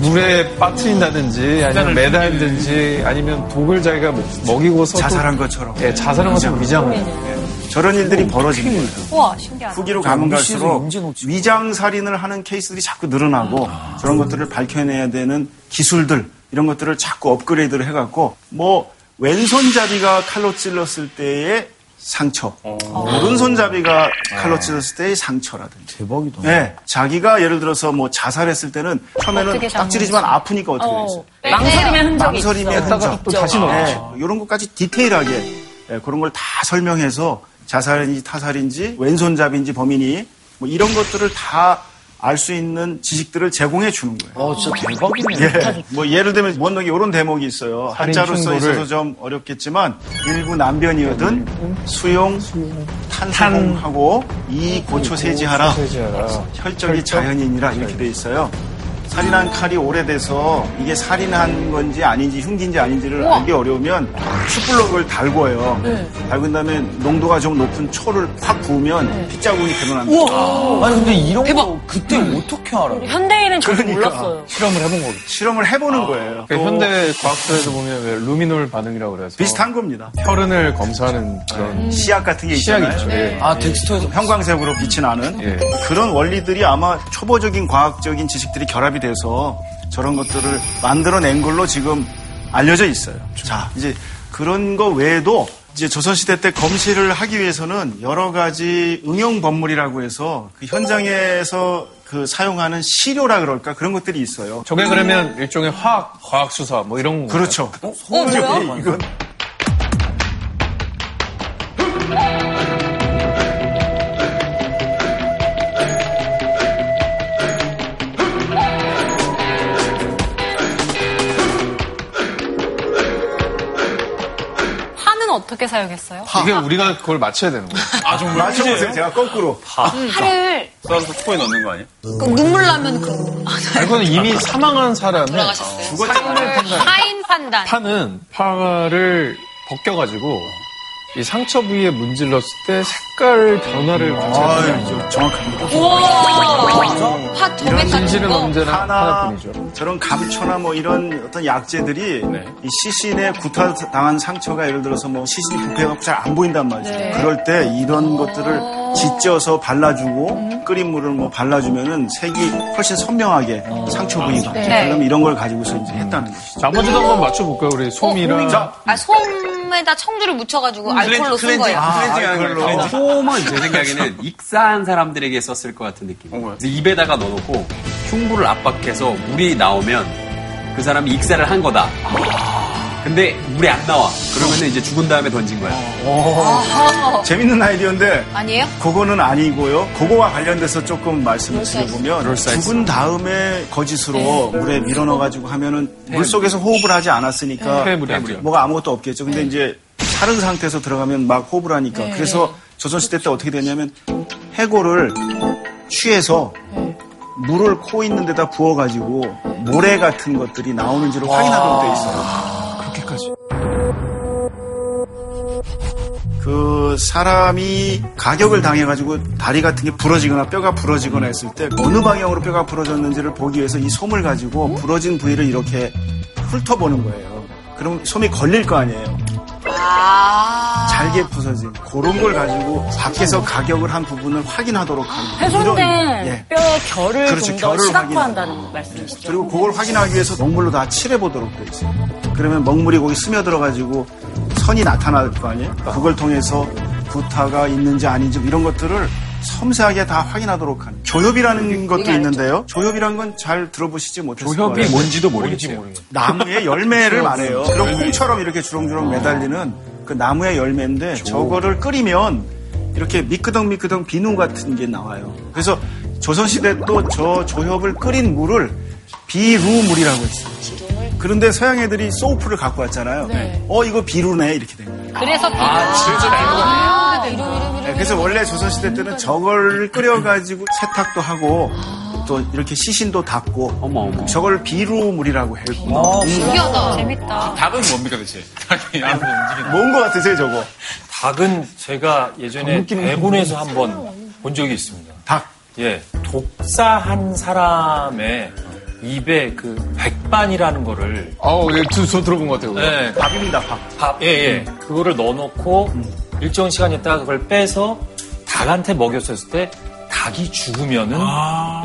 Speaker 3: 물에 빠뜨린다든지 아니면 매달든지 아니면 독을 자기가 먹- 먹이고서 또-
Speaker 8: 자살한 것처럼.
Speaker 3: 예, 자살한 것처럼 위장을
Speaker 8: 저런 일들이 벌어지는 거예요.
Speaker 10: 우와, 신기하다.
Speaker 8: 후기로 가면 갈수록. 위장 살인을 하는 케이스들이 자꾸 늘어나고 저런 것들을 밝혀내야 되는 기술들 이런 것들을 자꾸 업그레이드를 해갖고 뭐 왼손잡이가 칼로 찔렀을 때의 상처, 오른손잡이가 칼로 찔렀을 때의 상처라든지.
Speaker 5: 대박이다.
Speaker 8: 네, 자기가 예를 들어서 뭐 자살했을 때는 처음에는 딱 찌르지만 아프니까 어떻게
Speaker 9: 어,
Speaker 8: 되겠어요?
Speaker 9: 망설임의 흔적이
Speaker 8: 망설임의
Speaker 9: 있어.
Speaker 8: 흔적.
Speaker 3: 또 다시 넣었죠.
Speaker 8: 네, 이런 것까지 디테일하게 예, 그런 걸 다 설명해서 자살인지 타살인지 왼손잡이인지 범인이 뭐 이런 것들을 다 알 수 있는 지식들을 제공해 주는 거예요.
Speaker 5: 어, 진짜 대박이네.
Speaker 8: 예. 뭐 예를 들면 원록에 이런 대목이 있어요. 한자로 써 있어서 좀 어렵겠지만 일부 난변이거든 수용 탄생하고 이 고초 세지하라. 혈적이
Speaker 3: 혈적?
Speaker 8: 자연인이라 이렇게 돼 있어요. 살인한 칼이 오래돼서 이게 살인한 건지 아닌지 흉기인지 아닌지를 알기 어려우면 숯불로 그걸 달궈요.
Speaker 4: 네.
Speaker 8: 달군 다음에 농도가 좀 높은 초를 확 부으면 핏자국이 드러납니다.
Speaker 5: 아니 근데 이런 거 그때 어떻게 알아요?
Speaker 9: 현대인은
Speaker 8: 그러니까.
Speaker 9: 몰랐어요.
Speaker 3: 실험을 해본 거죠.
Speaker 8: 실험을 해보는 거예요. 그또
Speaker 3: 현대 과학서에서 보면 왜 루미놀 반응이라고 그래서
Speaker 8: 비슷한 겁니다.
Speaker 3: 혈흔을 검사하는 그런
Speaker 8: 시약 같은 게
Speaker 3: 시약이
Speaker 8: 있잖아요.
Speaker 3: 있죠. 예.
Speaker 5: 아 덱스터에서
Speaker 8: 형광색으로 빛이 나는
Speaker 3: 예.
Speaker 8: 그런 원리들이 아마 초보적인 과학적인 지식들이 결합이 돼서 저런 것들을 만들어낸 걸로 지금 알려져 있어요. 자, 이제 그런 거 외에도 이제 조선시대 때 검시를 하기 위해서는 여러 가지 응용 법물이라고 해서 그 현장에서 그 사용하는 시료라 그럴까 그런 것들이 있어요.
Speaker 3: 저게 그러면 일종의 화학 과학 수사 뭐 이런 거
Speaker 8: 그렇죠.
Speaker 5: 어, 뭐야?
Speaker 8: 이건
Speaker 10: 어떻게 사용했어요?
Speaker 3: 이게 우리가 그걸 맞춰야 되는 거예요.
Speaker 11: 아, 정말.
Speaker 8: 맞춰보세요. 제가 거꾸로.
Speaker 1: 팔을
Speaker 11: 썰어서 코에 넣는 거 아니야?
Speaker 1: 그 눈물 나면 그런 거.
Speaker 3: 이거는 이미 사망한 사람의
Speaker 1: 돌아가셨어요.
Speaker 3: 사인을 판단.
Speaker 10: 파인 판단.
Speaker 3: 파는 파를 벗겨가지고 이 상처 부위에 문질렀을 때 색깔 변화를 관찰해요.
Speaker 8: 아유, 정확합니다.
Speaker 1: 우와. 파 도매 같은
Speaker 3: 진실은
Speaker 1: 거.
Speaker 3: 언제나
Speaker 8: 하나
Speaker 3: 하나 뿐이죠.
Speaker 8: 저런 감초나 뭐 이런 어떤 약재들이
Speaker 3: 네.
Speaker 8: 이 시신에 구타당한 상처가 예를 들어서 뭐 시신이 부패해갖고 잘 안 보인단 말이죠.
Speaker 1: 네.
Speaker 8: 그럴 때 이런 것들을 짓져서 발라주고 끓인 물을 뭐 발라주면은 색이 훨씬 선명하게 상처 부위가.
Speaker 1: 네.
Speaker 8: 그러면 이런 걸 가지고서 이제 했다는 것이죠.
Speaker 3: 나머지도 한번 맞춰볼까요? 우리 솜이랑.
Speaker 1: 아, 솜에다 청주를 묻혀가지고 알코올로 쓴 거예요.
Speaker 8: 아, 그걸로.
Speaker 12: 솜은 제 생각에는 익사한 사람들에게 썼을 것 같은 느낌. 그래서 입에다가 넣어놓고 흉부를 압박해서 물이 나오면 그 사람이 익사를 한 거다. 근데 물이 안 나와. 그러면은 이제 죽은 다음에 던진 거야.
Speaker 8: 재밌는 아이디어인데
Speaker 1: 아니에요?
Speaker 8: 그거는 아니고요. 그거와 관련돼서 조금 말씀을 드려보면 죽은 다음에 거짓으로 물에 밀어넣어가지고 하면은 물 속에서 호흡을 하지 않았으니까. 뭐가 아무것도 없겠죠. 근데 이제 사른 상태에서 들어가면 막 호흡을 하니까 그래서 조선시대 때 어떻게 됐냐면 해골을 취해서 물을 코 있는 데다 부어가지고 모래 같은 것들이 나오는지를 확인하도록 돼 있어요.
Speaker 3: 그렇게까지.
Speaker 8: 그 사람이 가격을 당해가지고 다리 같은 게 부러지거나 뼈가 부러지거나 했을 때 어느 방향으로 뼈가 부러졌는지를 보기 위해서 이 솜을 가지고 부러진 부위를 이렇게 훑어보는 거예요. 그럼 솜이 걸릴 거 아니에요.
Speaker 1: 아.
Speaker 8: 잘게 부서진 그런 걸 가지고 밖에서 가격을 한 부분을 확인하도록 하는
Speaker 9: 훼손된
Speaker 8: 이런- 예.
Speaker 9: 뼈의 결을
Speaker 8: 그렇죠.
Speaker 9: 좀더
Speaker 8: 결을
Speaker 9: 시각화한다는 말씀이시죠?
Speaker 8: 그리고 그걸 확인하기 위해서 먹물로 다 칠해보도록 돼 있어요. 그러면 먹물이 거기 스며들어가지고 선이 나타날 거 아니에요? 그걸 통해서 구타가 있는지 아닌지 이런 것들을 섬세하게 다 확인하도록 하는 조협이라는 것도 있는데요. 조협이라는 건잘 들어보시지 못했을
Speaker 12: 조협이
Speaker 8: 거예요.
Speaker 12: 뭔지도 모르겠어요.
Speaker 8: 나무의 [laughs] 열매를 말해요. 그럼 콩처럼 이렇게 주렁주렁 매달리는 그 나무의 열매인데 저거를 끓이면 이렇게 미끄덩미끄덩 비누 같은 게 나와요. 그래서 조선시대 또 저 조협을 끓인 물을 비루물이라고 했어요. 그런데 서양 애들이 소프를 갖고 왔잖아요. 어, 이거 비루네. 이렇게 된 거예요.
Speaker 10: 그래서 비누.
Speaker 1: 아, 이름, 이름, 이름.
Speaker 8: 네, 그래서 원래 조선시대 때는 저걸 끓여가지고 세탁도 하고 또 이렇게 시신도 닦고
Speaker 12: 어머, 어머.
Speaker 8: 저걸 비루물이라고 해요.
Speaker 1: 신기하다.
Speaker 10: 재밌다.
Speaker 11: 닭은 뭡니까 대체? 닭이 알아서 움직이는.
Speaker 8: 뭔거 같으세요, 저거?
Speaker 7: 닭은 제가 예전에 대본에서 한번 본 적이 있습니다.
Speaker 8: 닭.
Speaker 7: 예, 독사한 사람의 입에 그 백반이라는 거를
Speaker 3: 아우, 예, 저, 저 들어본 것 같아요. 그거.
Speaker 7: 예,
Speaker 8: 밥입니다, 밥.
Speaker 7: 밥, 예, 예. 그거를 넣어놓고 일정 시간 있다가 그걸 빼서 닭한테 먹였었을 때 닭이 죽으면은
Speaker 1: 아.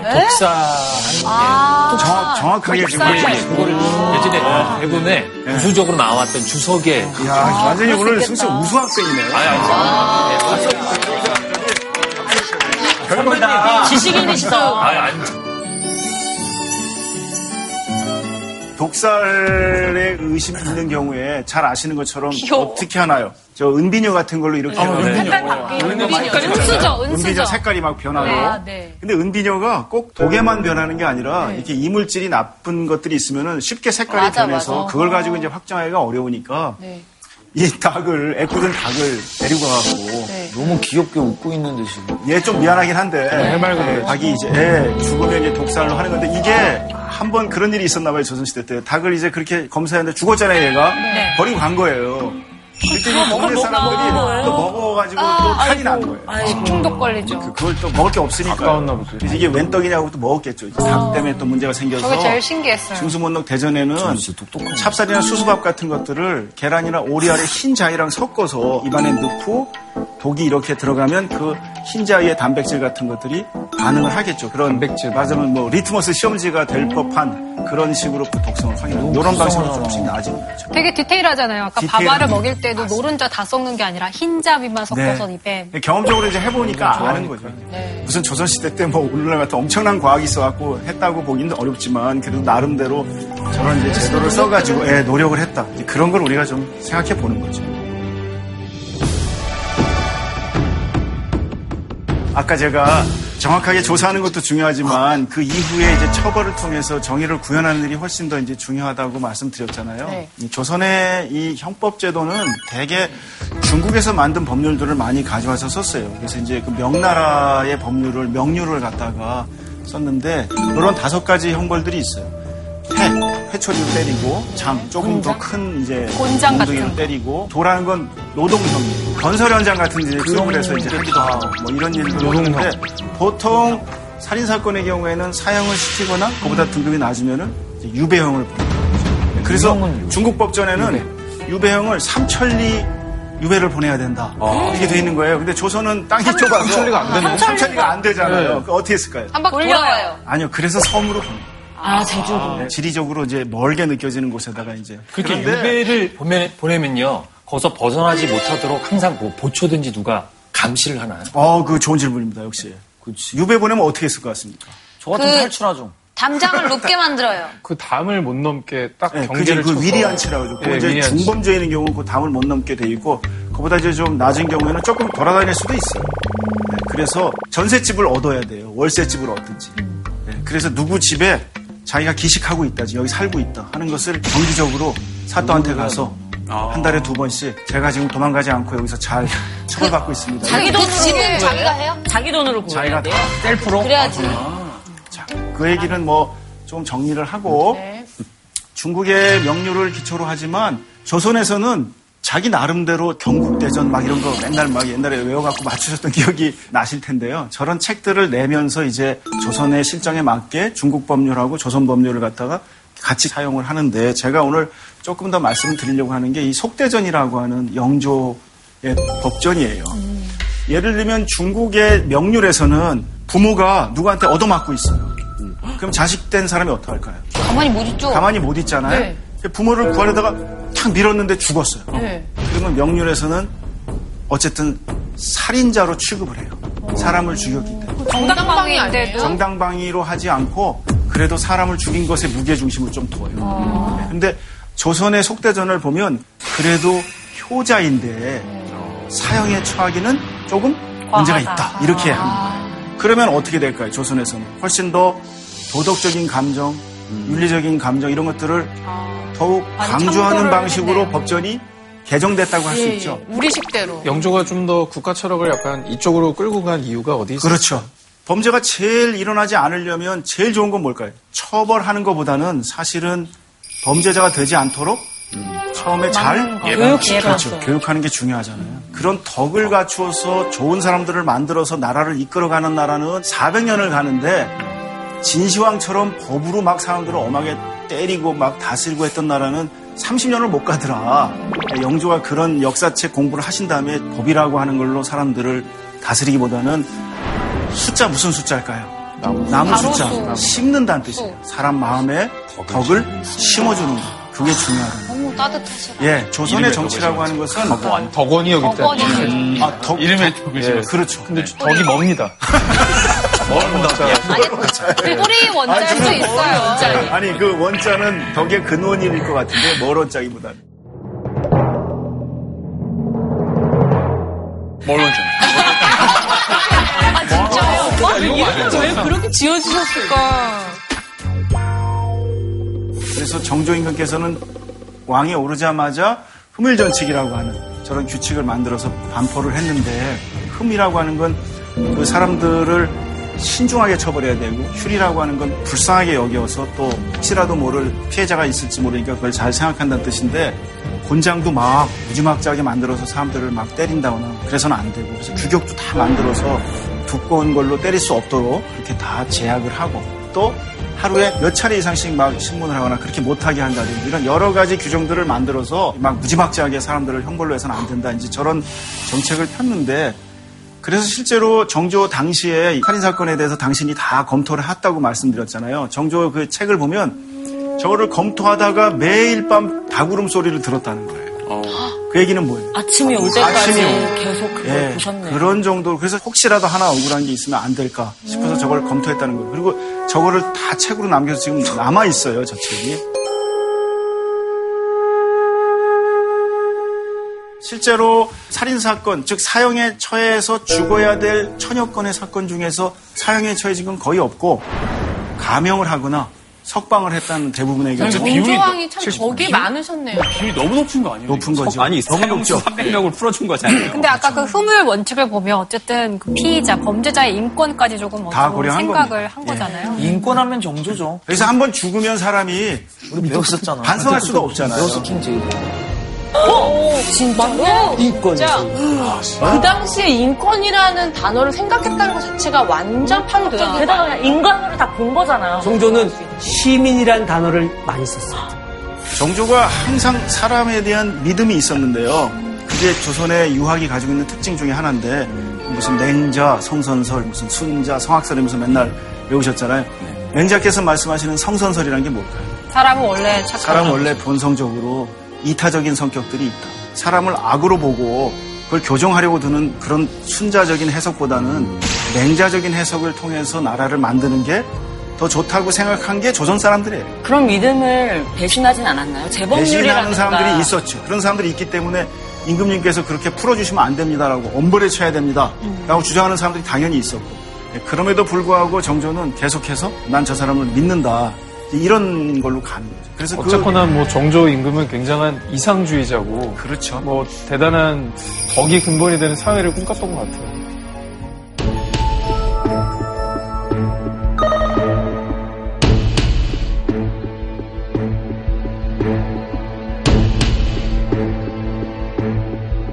Speaker 8: 정확, 정확하게 지금.
Speaker 7: 예, 예, 그거를 예전에 대본에 부수적으로 나왔던 주석에
Speaker 8: 야, 완전히 오늘 승수 우수학생이네.
Speaker 7: 아니, 아니,
Speaker 8: 별거다.
Speaker 9: 지식인이시다.
Speaker 7: 아니, 아
Speaker 8: 독살에 의심 있는 경우에 잘 아시는 것처럼 어떻게 하나요? 저 은비녀 같은 걸로 이렇게 하면
Speaker 10: 은수저,
Speaker 8: 은비녀
Speaker 10: 은수저.
Speaker 8: 색깔이 막 변하고.
Speaker 10: 아, 네.
Speaker 8: 근데 은비녀가 꼭 독에만 변하는 게 아니라 이렇게 이물질이 나쁜 것들이 있으면 쉽게 색깔이
Speaker 1: 맞아,
Speaker 8: 변해서
Speaker 1: 맞아.
Speaker 8: 그걸 가지고 이제 확정하기가 어려우니까
Speaker 1: 네.
Speaker 8: 이 닭을 애꿎은 닭을 데리고 가고.
Speaker 5: 너무 귀엽게 웃고 있는데 지금.
Speaker 8: 얘 좀 미안하긴 한데.
Speaker 3: 해맑은
Speaker 8: 예, 닭이 이제 애 죽으면 이제 독살로 하는 건데 이게 한 번 그런 일이 있었나 봐요 조선시대 때. 닭을 이제 그렇게 검사했는데 죽었잖아요 얘가. 버리고 간 거예요 그랬더니 동네 사람들이 또 먹어가지고 또 탈이 난 거예요.
Speaker 10: 중독 걸리죠.
Speaker 8: 그- 그걸 또 먹을 게 없으니까. 그래서 이게 웬 떡이냐고 또 먹었겠죠. 이제 닭 때문에 또 문제가 생겨서.
Speaker 10: 저게 제일 신기했어요.
Speaker 8: 중수문록 대전에는 찹쌀이나 수수밥 같은 것들을 계란이나 오리알의 흰자위랑 섞어서 입안에 넣고 독이 이렇게 들어가면 그 흰자위의 단백질 같은 것들이 반응을 하겠죠. 그런
Speaker 3: 단백질.
Speaker 8: 맞으면 뭐 리트머스 시험지가 될 법한 그런 식으로 그 독성을 확인하고 이런 방식으로 조금씩 나아지는 거죠.
Speaker 10: 되게 디테일하잖아요. 아까
Speaker 8: 디테일한
Speaker 10: 밥알을
Speaker 8: 개
Speaker 10: 먹일 때도 노른자 다 섞는 게 아니라 흰자위만 섞어서 입에.
Speaker 8: 경험적으로 이제 해보니까 아는 거죠. 무슨 조선시대 때 뭐 오늘날 같은 엄청난 과학이 있어갖고 했다고 보기는 어렵지만 그래도 나름대로 저런 이제 제도를 써가지고 예, 노력을 했다. 이제 그런 걸 우리가 좀 생각해 보는 거죠. 아까 제가 정확하게 조사하는 것도 중요하지만 그 이후에 이제 처벌을 통해서 정의를 구현하는 일이 훨씬 더 이제 중요하다고 말씀드렸잖아요.
Speaker 4: 네.
Speaker 8: 이 조선의 이 형법 제도는 대개 중국에서 만든 법률들을 많이 가져와서 썼어요. 그래서 이제 그 명나라의 법률을 명률을 갖다가 썼는데 그런 다섯 가지 형벌들이 있어요. 회, 회초리로 때리고 장, 조금 더 큰 이제
Speaker 10: 곤장 같은 거.
Speaker 8: 때리고 돌아는 건 노동형이에요. 건설 현장 같은 이제 수업을 해서 이제 하기도 하고 뭐 이런 일도 하는데 보통 살인 사건의 경우에는 사형을 시키거나 그보다 등급이 낮으면은 이제 유배형을 보내요. 그래서 중국 법전에는 유배형을 삼천리 유배를 보내야 된다. 이게 돼 있는 거예요. 근데 조선은 땅이 좁아서
Speaker 3: 삼천리가 안 되네.
Speaker 8: 삼천리가 안 되잖아요.
Speaker 3: 네.
Speaker 8: 그 어떻게 했을까요?
Speaker 1: 한 바퀴 돌아와요.
Speaker 8: 아니요. 그래서 섬으로 보내요.
Speaker 9: 아, 제주도.
Speaker 8: 네, 지리적으로 이제 멀게 느껴지는 곳에다가 이제
Speaker 7: 그렇게
Speaker 8: 그런데
Speaker 7: 유배를 보내, 보내면요. 거기서 벗어나지 못하도록 항상 뭐 보초든지 누가 감시를 하나요?
Speaker 8: 어, 그 좋은 질문입니다. 역시. 유배 보내면 어떻게 했을 것 같습니까?
Speaker 5: 저 같으면
Speaker 1: 그-
Speaker 5: 탈출하죠.
Speaker 1: 담장을 높게 [laughs] 만들어요.
Speaker 3: 그 담을 못 넘게 딱
Speaker 8: 네, 그,
Speaker 3: 경계를
Speaker 8: 그. 위리안치라고. 그
Speaker 3: 예,
Speaker 8: 이제
Speaker 3: 위리안치.
Speaker 8: 중범죄인의 경우 그 담을 못 넘게 돼 있고 그보다 이제 좀 낮은 경우에는 조금 돌아다닐 수도 있어요. 네, 그래서 전셋집을 얻어야 돼요. 월세집을 얻든지. 네, 그래서 누구 집에 자기가 기식하고 있다지 여기 살고 있다 하는 것을 정기적으로 사또한테 가서 한 달에 두 번씩 제가 지금 도망가지 않고 여기서 잘 처벌받고 있습니다.
Speaker 9: 자기 돈으로
Speaker 1: 집은 자기가 해요?
Speaker 9: 자기 돈으로
Speaker 8: 자기가
Speaker 9: 구해야 돼요?
Speaker 8: 다
Speaker 5: 셀프로?
Speaker 1: 그래야지.
Speaker 8: 자, 그 얘기는 뭐 좀 정리를 하고 중국의 명료를 기초로 하지만 조선에서는 자기 나름대로 경국대전 막 이런 거 맨날 막 옛날에 외워갖고 맞추셨던 [laughs] 기억이 나실 텐데요. 저런 책들을 내면서 이제 조선의 실정에 맞게 중국 법률하고 조선 법률을 갖다가 같이 사용을 하는데 제가 오늘 조금 더 말씀을 드리려고 하는 게 이 속대전이라고 하는 영조의 법전이에요. 예를 들면 중국의 명률에서는 부모가 누구한테 얻어맞고 있어요. 그럼 자식 된 사람이 어떡할까요?
Speaker 1: 가만히 못 있죠.
Speaker 8: 가만히 못 있잖아요.
Speaker 4: 네.
Speaker 8: 부모를 구하려다가 탁 밀었는데 죽었어요.
Speaker 4: 네.
Speaker 8: 그러면 명률에서는 어쨌든 살인자로 취급을 해요. 사람을 죽였기 때문에.
Speaker 10: 정당방위인데도
Speaker 8: 정당방위로 하지 않고 그래도 사람을 죽인 것에 무게중심을 좀 둬요. 네. 근데 조선의 속대전을 보면 그래도 효자인데 사형에 처하기는 조금 문제가 있다. 이렇게 합니다. 그러면 어떻게 될까요? 조선에서는 훨씬 더 도덕적인 감정, 윤리적인 감정 이런 것들을 더욱
Speaker 4: 많이
Speaker 8: 강조하는 방식으로
Speaker 4: 했네.
Speaker 8: 법전이 개정됐다고 할수
Speaker 4: 예,
Speaker 8: 있죠.
Speaker 4: 예. 우리 식대로.
Speaker 3: 영조가 좀 더 국가 철학을 약간 이쪽으로 끌고 간 이유가 어디 있어요?
Speaker 8: 그렇죠. 범죄가 제일 일어나지 않으려면 제일 좋은 건 뭘까요? 처벌하는 것보다는 사실은 범죄자가 되지 않도록 처음에 잘
Speaker 9: 교육시켜서.
Speaker 8: 그렇죠. 교육하는 게 중요하잖아요. 그런 덕을 갖추어서 좋은 사람들을 만들어서 나라를 이끌어가는 나라는 400년을 가는데 진시황처럼 법으로 막 사람들을 엄하게 때리고 막 다스리고 했던 나라는 30년을 못 가더라. 영조가 그런 역사책 공부를 하신 다음에 법이라고 하는 걸로 사람들을 다스리기보다는 숫자 무슨 숫자일까요? 나무, 숫자.
Speaker 1: 가로수.
Speaker 8: 심는다는 뜻이에요. 사람 마음에 덕을 심어주는 거. 그게 중요하다.
Speaker 1: 너무 따뜻하시다.
Speaker 8: 예, 조선의 정치라고 하는 것은
Speaker 3: 덕원이 여기
Speaker 1: 덕원이.
Speaker 3: 때문에.
Speaker 8: 아, 덕,
Speaker 11: 이름에 덕을
Speaker 8: 예. 그렇죠.
Speaker 3: 근데 덕이 멉니다. [laughs]
Speaker 10: 뿌리 원자일 수 있어요. 원자리.
Speaker 8: 아니 그 원자는 덕의 근원일 것 같은데 멀 원자기보다는
Speaker 11: 멀론 좀.
Speaker 4: 왜 그렇게 지어주셨을까?
Speaker 8: 그래서 정조임금께서는 왕에 오르자마자 흠일전칙이라고 하는 저런 규칙을 만들어서 반포를 했는데 흠이라고 하는 건 그 사람들을 신중하게 처벌해야 되고 휴리라고 하는 건 불쌍하게 여겨서 또 혹시라도 모를 피해자가 있을지 모르니까 그걸 잘 생각한다는 뜻인데 곤장도 막 무지막지하게 만들어서 사람들을 막 때린다거나 그래서는 안 되고 그래서 규격도 다 만들어서 두꺼운 걸로 때릴 수 없도록 그렇게 다 제약을 하고 또 하루에 몇 차례 이상씩 막 신문을 하거나 그렇게 못하게 한다든지 이런 여러 가지 규정들을 만들어서 막 무지막지하게 사람들을 형벌로 해서는 안 된다. 이제 저런 정책을 폈는데 그래서 실제로 정조 당시에 살인 사건에 대해서 당신이 다 검토를 했다고 말씀드렸잖아요. 정조 그 책을 보면 저거를 검토하다가 매일 밤 닭울음 소리를 들었다는 거예요. 그 얘기는 뭐예요?
Speaker 9: 아침이 올 때까지
Speaker 8: 아침이 올-
Speaker 9: 계속 그걸
Speaker 8: 예,
Speaker 9: 보셨네요.
Speaker 8: 그런 정도로 그래서 혹시라도 하나 억울한 게 있으면 안 될까 싶어서 저걸 검토했다는 거예요. 그리고 저거를 다 책으로 남겨서 지금 남아 있어요. 저 책이. 실제로 살인 사건, 즉 사형에 처해서 죽어야 될 천여 건의 사건 중에서 사형에 처해 지금 거의 없고 감형을 하거나 석방을 했다는 대부분의 경우
Speaker 4: 정조왕이 참 덕이 많으셨네요.
Speaker 11: 비율이 너무 높은 거 아니에요?
Speaker 8: 높은 거죠.
Speaker 12: 아니, 사형수 300명을 풀어준 거잖아요.
Speaker 10: 근데 아까 그 흐물 원칙을 보면 어쨌든 그 피의자, 범죄자의 인권까지 조금
Speaker 8: 다 고려한
Speaker 10: 생각을
Speaker 8: 겁니다.
Speaker 10: 한 거잖아요.
Speaker 5: 인권하면 정조죠.
Speaker 8: 그래서 한 번 죽으면 사람이
Speaker 5: 우리 배웠었잖아.
Speaker 8: 반성할 수가 없잖아요.
Speaker 5: 킹제이.
Speaker 4: 어, 진짜로?
Speaker 5: 인권.
Speaker 4: 진짜 그 당시에 인권이라는 단어를 생각했다는 것 자체가 완전 파격적이야.
Speaker 9: 게다가 그냥 인간으로 다 본 거잖아요.
Speaker 13: 정조는 시민이란 단어를 많이 썼어요.
Speaker 8: 정조가 항상 사람에 대한 믿음이 있었는데요. 그게 조선의 유학이 가지고 있는 특징 중에 하나인데 무슨 맹자, 성선설, 무슨 순자, 성악설이면서 맨날 외우셨잖아요. 맹자께서 말씀하시는 성선설이라는 게 뭘까요?
Speaker 10: 사람은 원래 착한
Speaker 8: 사람은 원래 본성적으로 이타적인 성격들이 있다. 사람을 악으로 보고 그걸 교정하려고 드는 그런 순자적인 해석보다는 맹자적인 해석을 통해서 나라를 만드는 게 더 좋다고 생각한 게 조선 사람들이에요.
Speaker 9: 그런 믿음을 배신하진 않았나요? 재범률이라든가
Speaker 8: 사람들이 있었죠. 그런 사람들이 있기 때문에 임금님께서 그렇게 풀어주시면 안 됩니다라고 엄벌에 쳐야 됩니다 라고 주장하는 사람들이 당연히 있었고 예, 그럼에도 불구하고 정조는 계속해서 난 저 사람을 믿는다 이런 걸로 가는 거죠. 그래서 그
Speaker 3: 어쨌거나 뭐 정조 임금은 굉장한 이상주의자고
Speaker 8: 그렇죠.
Speaker 3: 뭐 대단한 덕이 근본이 되는 사회를 꿈꿨던 것 같아요.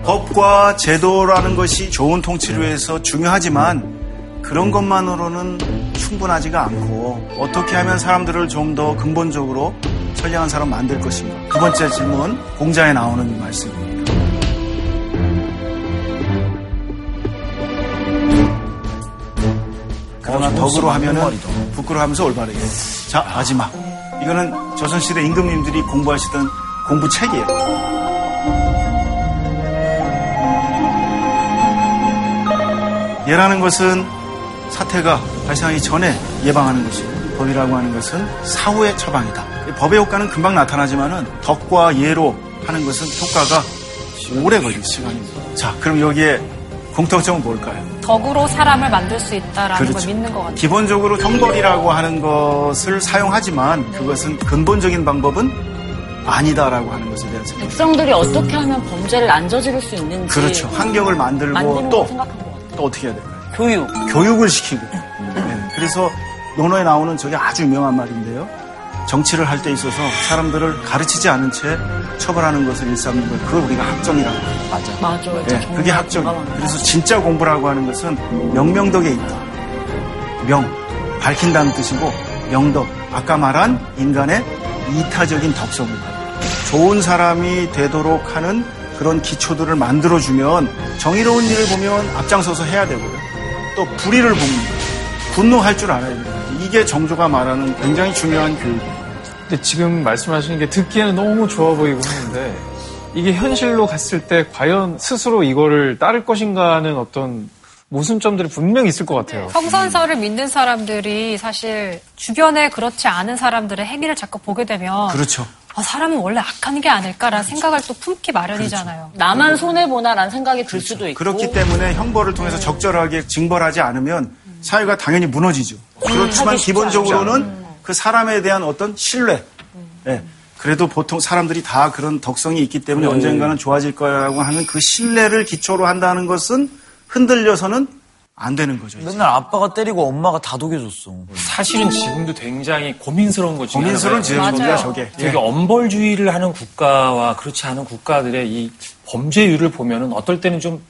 Speaker 8: 법과 제도라는 것이 좋은 통치를 위해서 중요하지만 그런 것만으로는 충분하지가 않고 어떻게 하면 사람들을 좀 더 근본적으로 선량한 사람 만들 것인가. 두 번째 질문 공자에 나오는 말씀입니다. 그러나 덕으로 하면은 부끄러워하면서 올바르게. 자 마지막 이거는 조선시대 임금님들이 공부하시던 공부 책이에요. 예라는 것은 사태가 발생하기 전에 예방하는 것이고 법이라고 하는 것은 사후의 처방이다. 법의 효과는 금방 나타나지만은 덕과 예로 하는 것은 효과가 오래 걸릴 시간입니다. 자, 그럼 여기에 공통점은 뭘까요?
Speaker 10: 덕으로 사람을 만들 수 있다라는 걸
Speaker 8: 그렇죠.
Speaker 10: 믿는 것 같아요.
Speaker 8: 기본적으로 형벌이라고 하는 것을 사용하지만 그것은 근본적인 방법은 아니다라고 하는 것에 대한 생각.
Speaker 9: 백성들이 어떻게 하면 범죄를 안 저지를 수 있는지
Speaker 8: 그렇죠. 환경을 만들고 또,
Speaker 9: 걸.
Speaker 8: 또 어떻게 해야 될까요?
Speaker 9: 교육.
Speaker 8: 교육을 시키고. 네. 그래서 논어에 나오는 저게 아주 유명한 말인데요. 정치를 할 때 있어서 사람들을 가르치지 않은 채 처벌하는 것을 일삼는 것, 그걸 우리가 학정이라고 해요. 맞아.
Speaker 9: 맞아요.
Speaker 8: 네, 그게 학정이에요. 그래서 진짜 공부라고 하는 것은 명명덕에 있다. 명, 밝힌다는 뜻이고, 명덕, 아까 말한 인간의 이타적인 덕성을. 좋은 사람이 되도록 하는 그런 기초들을 만들어주면 정의로운 일을 보면 앞장서서 해야 되고요. 또 불의를 봅니다. 분노할 줄 알아야 돼요. 이게 정조가 말하는 굉장히 중요한 교육이에요.
Speaker 3: 근데 지금 말씀하시는 게 듣기에는 너무 좋아 보이고 하는데 이게 현실로 갔을 때 과연 스스로 이거를 따를 것인가 하는 어떤 모순점들이 분명히 있을 것 같아요.
Speaker 10: 성선설을 믿는 사람들이 사실 주변에 그렇지 않은 사람들의 행위를 자꾸 보게 되면
Speaker 8: 그렇죠.
Speaker 10: 아, 사람은 원래 악한 게 아닐까라는 생각을 또 품기 마련이잖아요.
Speaker 9: 나만 손해보나라는 생각이 들 수도 있고.
Speaker 8: 그렇기 때문에 형벌을 통해서 적절하게 징벌하지 않으면 사회가 당연히 무너지죠. 그렇지만
Speaker 9: 하기 쉽지
Speaker 8: 기본적으로는 그 사람에 대한 어떤 신뢰. 예. 그래도 보통 사람들이 다 그런 덕성이 있기 때문에 언젠가는 좋아질 거라고 하는 그 신뢰를 기초로 한다는 것은 흔들려서는 안 되는 거죠. 이제.
Speaker 5: 맨날 아빠가 때리고 엄마가 다독여줬어.
Speaker 7: 사실은 지금도 굉장히 고민스러운 것 중에
Speaker 8: 고민스러운
Speaker 7: 하나가
Speaker 8: 지역입니다, 저게.
Speaker 7: 되게
Speaker 8: 예.
Speaker 7: 엄벌주의를 하는 국가와 그렇지 않은 국가들의 이 범죄율을 보면은 어떨 때는 좀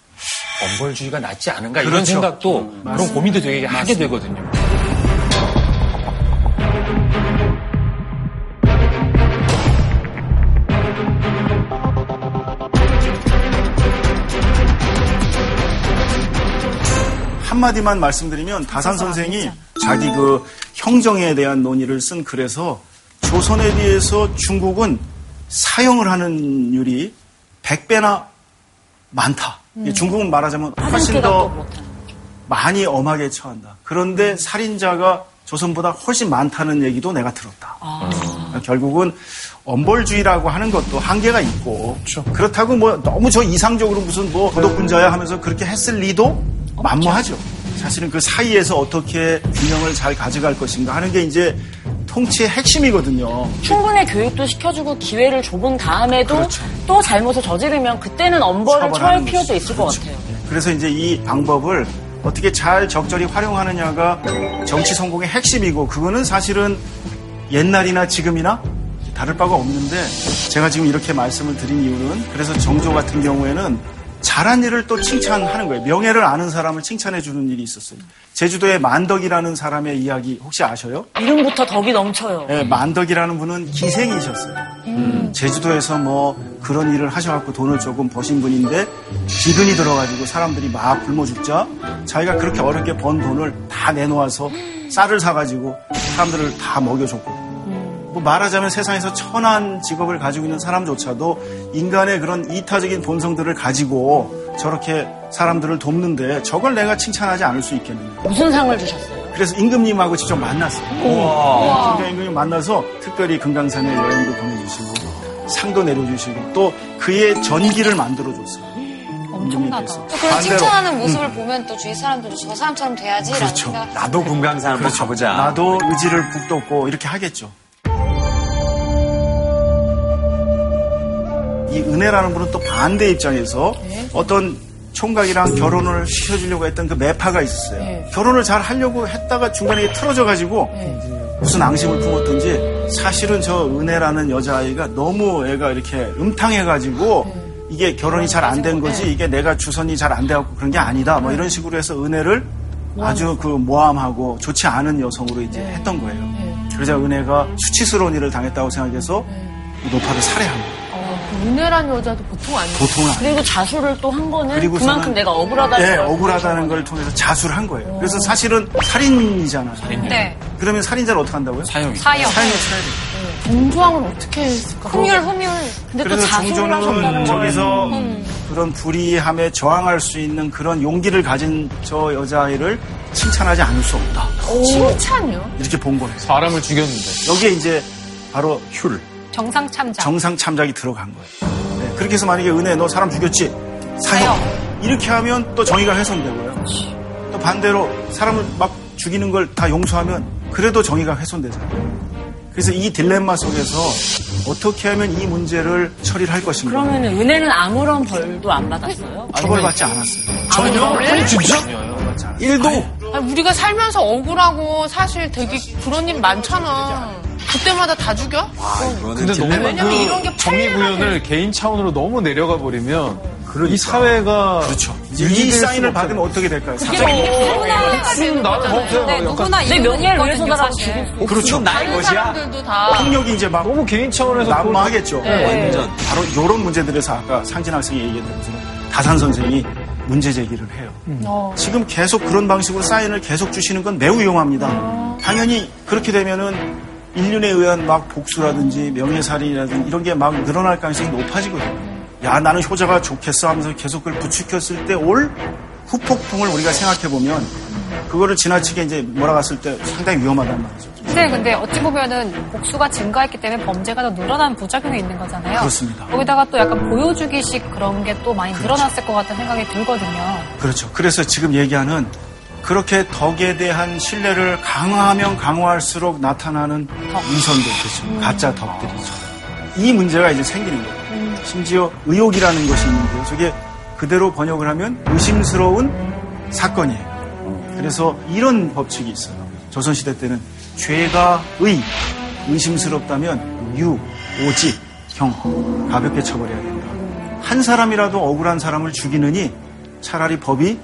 Speaker 7: 엄벌주의가 낫지 않은가 이런
Speaker 8: 그렇죠.
Speaker 7: 생각도 그런 고민도 되게 하게 되거든요.
Speaker 8: 한마디만 말씀드리면 다산 선생이 자기 그 형정에 대한 논의를 쓴 글에서 조선에 비해서 중국은 사형을 하는 율이 100배나 많다. 중국은 말하자면 훨씬 더 많이 엄하게 처한다. 그런데 살인자가 조선보다 훨씬 많다는 얘기도 내가 들었다. 결국은 엄벌주의라고 하는 것도 한계가 있고 그렇다고 뭐 너무 저 이상적으로 무슨 뭐 도덕군자야 하면서 그렇게 했을 리도 만무하죠. 사실은 그 사이에서 어떻게 균형을 잘 가져갈 것인가 하는 게 이제 통치의 핵심이거든요.
Speaker 9: 충분히 교육도 시켜주고 기회를 줘본 다음에도
Speaker 8: 그렇죠.
Speaker 9: 또 잘못을 저지르면 그때는 엄벌을 처할. 필요도 있을 것 같아요.
Speaker 8: 그래서 이제 이 방법을 어떻게 잘 적절히 활용하느냐가 정치 성공의 핵심이고 그거는 사실은 옛날이나 지금이나 다를 바가 없는데 제가 지금 이렇게 말씀을 드린 이유는 그래서 정조 같은 경우에는 잘한 일을 또 칭찬하는 거예요. 명예를 아는 사람을 칭찬해 주는 일이 있었어요. 제주도에 만덕이라는 사람의 이야기 혹시 아셔요?
Speaker 9: 이름부터 덕이 넘쳐요.
Speaker 8: 예, 만덕이라는 분은 기생이셨어요. 제주도에서 뭐 그런 일을 하셔갖고 돈을 조금 버신 분인데 기근이 들어가지고 사람들이 막 굶어 죽자 자기가 그렇게 어렵게 번 돈을 다 내놓아서 쌀을 사가지고 사람들을 다 먹여줬고 뭐 말하자면 세상에서 천한 직업을 가지고 있는 사람조차도 인간의 그런 이타적인 본성들을 가지고 저렇게 사람들을 돕는데 저걸 내가 칭찬하지 않을 수 있겠느냐.
Speaker 9: 무슨 상을 주셨어요?
Speaker 8: 그래서 임금님하고 직접 만났어요. 김경 임금님 만나서 특별히 금강산에 여행도 보내주시고 상도 내려주시고 또 그의 전기를 만들어줬어요.
Speaker 10: 엄청나다.
Speaker 1: 또 그런 칭찬하는 모습을 보면 또 주위 사람들도 저 사람처럼 돼야지라는
Speaker 8: 그렇죠.
Speaker 1: 생각.
Speaker 12: 나도 금강산 한번 가보자.
Speaker 8: 나도 의지를 북돋고 이렇게 하겠죠. 이 은혜라는 분은 또 반대 입장에서 어떤 총각이랑 결혼을 시켜주려고 했던 그 매파가 있었어요.
Speaker 4: 네.
Speaker 8: 결혼을 잘 하려고 했다가 중간에 틀어져가지고 무슨 앙심을 품었든지 사실은 저 은혜라는 여자아이가 너무 애가 이렇게 음탕해가지고 이게 결혼이 잘 안 된 거지 이게 내가 주선이 잘 안 돼갖고 그런 게 아니다. 뭐 이런 식으로 해서 은혜를 아주 그 모함하고 좋지 않은 여성으로 이제 했던 거예요. 그러자 은혜가 수치스러운 일을 당했다고 생각해서 이 노파를 살해한 거예요.
Speaker 4: 은혜란 여자도 보통 아니에요.
Speaker 8: 보통은 아니에요.
Speaker 9: 그리고 자수를 또 한 거는 그만큼 내가 억울하다는
Speaker 8: 네,
Speaker 9: 걸
Speaker 8: 억울하다는 걸 통해서 자수를 한 거예요. 그래서 사실은 살인이잖아요.
Speaker 10: 네.
Speaker 8: 그러면 살인자를 어떻게 한다고요?
Speaker 11: 사형이.
Speaker 10: 사형.
Speaker 8: 사형을 쳐야 돼요.
Speaker 4: 정조왕은 어떻게 했을까?
Speaker 1: 흠율, 흠율.
Speaker 9: 근데 또
Speaker 8: 그래서
Speaker 9: 자수를 하셨다는
Speaker 8: 정조는
Speaker 9: 걸
Speaker 8: 저기서 그런 불의함에 저항할 수 있는 그런 용기를 가진 저 여자아이를 칭찬하지 않을 수 없다.
Speaker 4: 칭찬이요?
Speaker 8: 이렇게 본 거예요.
Speaker 3: 사람을 죽였는데.
Speaker 8: 여기에 이제 바로 휼,
Speaker 10: 정상 참작.
Speaker 8: 정상 참작이 들어간 거예요. 네, 그렇게 해서 만약에 은혜 너 사람 죽였지? 사형. 이렇게 하면 또 정의가 훼손되고요. 또 반대로 사람을 막 죽이는 걸 다 용서하면 그래도 정의가 훼손되잖아요. 그래서 이 딜레마 속에서 어떻게 하면 이 문제를 처리를 할 것인가.
Speaker 9: 그러면 은혜는 아무런 벌도 안 받았어요?
Speaker 8: 처벌받지 않았어요.
Speaker 4: 전혀?
Speaker 8: 아니, 진짜? 일도
Speaker 4: 아니, 우리가 살면서 억울하고 사실 되게 그런 일 많잖아. 그때마다 다 죽여?
Speaker 3: 근데 너무
Speaker 4: 왜냐면
Speaker 3: 그
Speaker 4: 이런 게
Speaker 3: 정의 구현을 개인 차원으로 너무 내려가 버리면 이 사회가
Speaker 8: 그렇죠. 이 사인을 받으면 어떻게 될까요?
Speaker 3: 지금 나도 없어요.
Speaker 10: 네, 누구나
Speaker 9: 내 명예를 위해서라도
Speaker 10: 사실.
Speaker 9: 죽일
Speaker 8: 그렇죠.
Speaker 12: 나의
Speaker 4: 다른
Speaker 12: 것이야.
Speaker 4: 사람들도 다
Speaker 8: 폭력이 이제 막
Speaker 3: 너무 개인 차원에서
Speaker 8: 난무하겠죠.
Speaker 4: 네.
Speaker 8: 완전. 바로 이런 문제들에서 아까 상진 학생이 얘기했던 것처럼 다산 선생이 문제 제기를 해요.
Speaker 4: 어.
Speaker 8: 지금 계속 그런 방식으로 사인을 계속 주시는 건 매우 위험합니다. 당연히 그렇게 되면은 인륜에 의한 막 복수라든지 명예살인이라든지 이런 게 막 늘어날 가능성이 높아지거든요. 야, 나는 효자가 좋겠어 하면서 계속 그걸 부추겼을 때 올 후폭풍을 우리가 생각해 보면 그거를 지나치게 이제 몰아갔을 때 상당히 위험하단 말이죠.
Speaker 10: 근데 근데 어찌 보면은 복수가 증가했기 때문에 범죄가 더 늘어난 부작용이 있는 거잖아요.
Speaker 8: 그렇습니다.
Speaker 10: 거기다가 또 약간 보여주기식 그런 게 또 많이 늘어났을 것 같다는 생각이 들거든요.
Speaker 8: 그렇죠. 그래서 지금 얘기하는 그렇게 덕에 대한 신뢰를 강화하면 강화할수록 나타나는 위선들, 그렇죠. 가짜 덕들이죠. 이 문제가 이제 생기는 거예요. 심지어 의혹이라는 것이 있는데요. 저게 그대로 번역을 하면 의심스러운 사건이에요. 그래서 이런 법칙이 있어요. 조선시대 때는 죄가 의, 의심스럽다면 유, 오직, 경, 가볍게 처벌해야 된다. 한 사람이라도 억울한 사람을 죽이느니 차라리 법이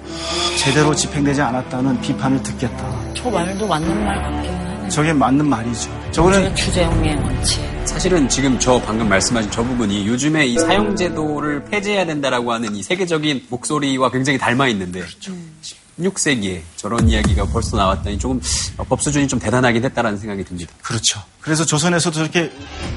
Speaker 8: 제대로 집행되지 않았다는 비판을 듣겠다.
Speaker 9: 저 말도 맞는 말 같기는 하네요.
Speaker 8: 저게 맞는 말이죠. 저거는
Speaker 9: 주재용의 원칙.
Speaker 12: 사실은 지금 저 방금 말씀하신 저 부분이 요즘에 이 사형제도를 폐지해야 된다라고 하는 이 세계적인 목소리와 굉장히 닮아 있는데 16세기에 저런 이야기가 벌써 나왔다니 조금 법 수준이 좀 대단하긴 했다라는 생각이 듭니다.
Speaker 8: 그렇죠. 그래서 조선에서도 저렇게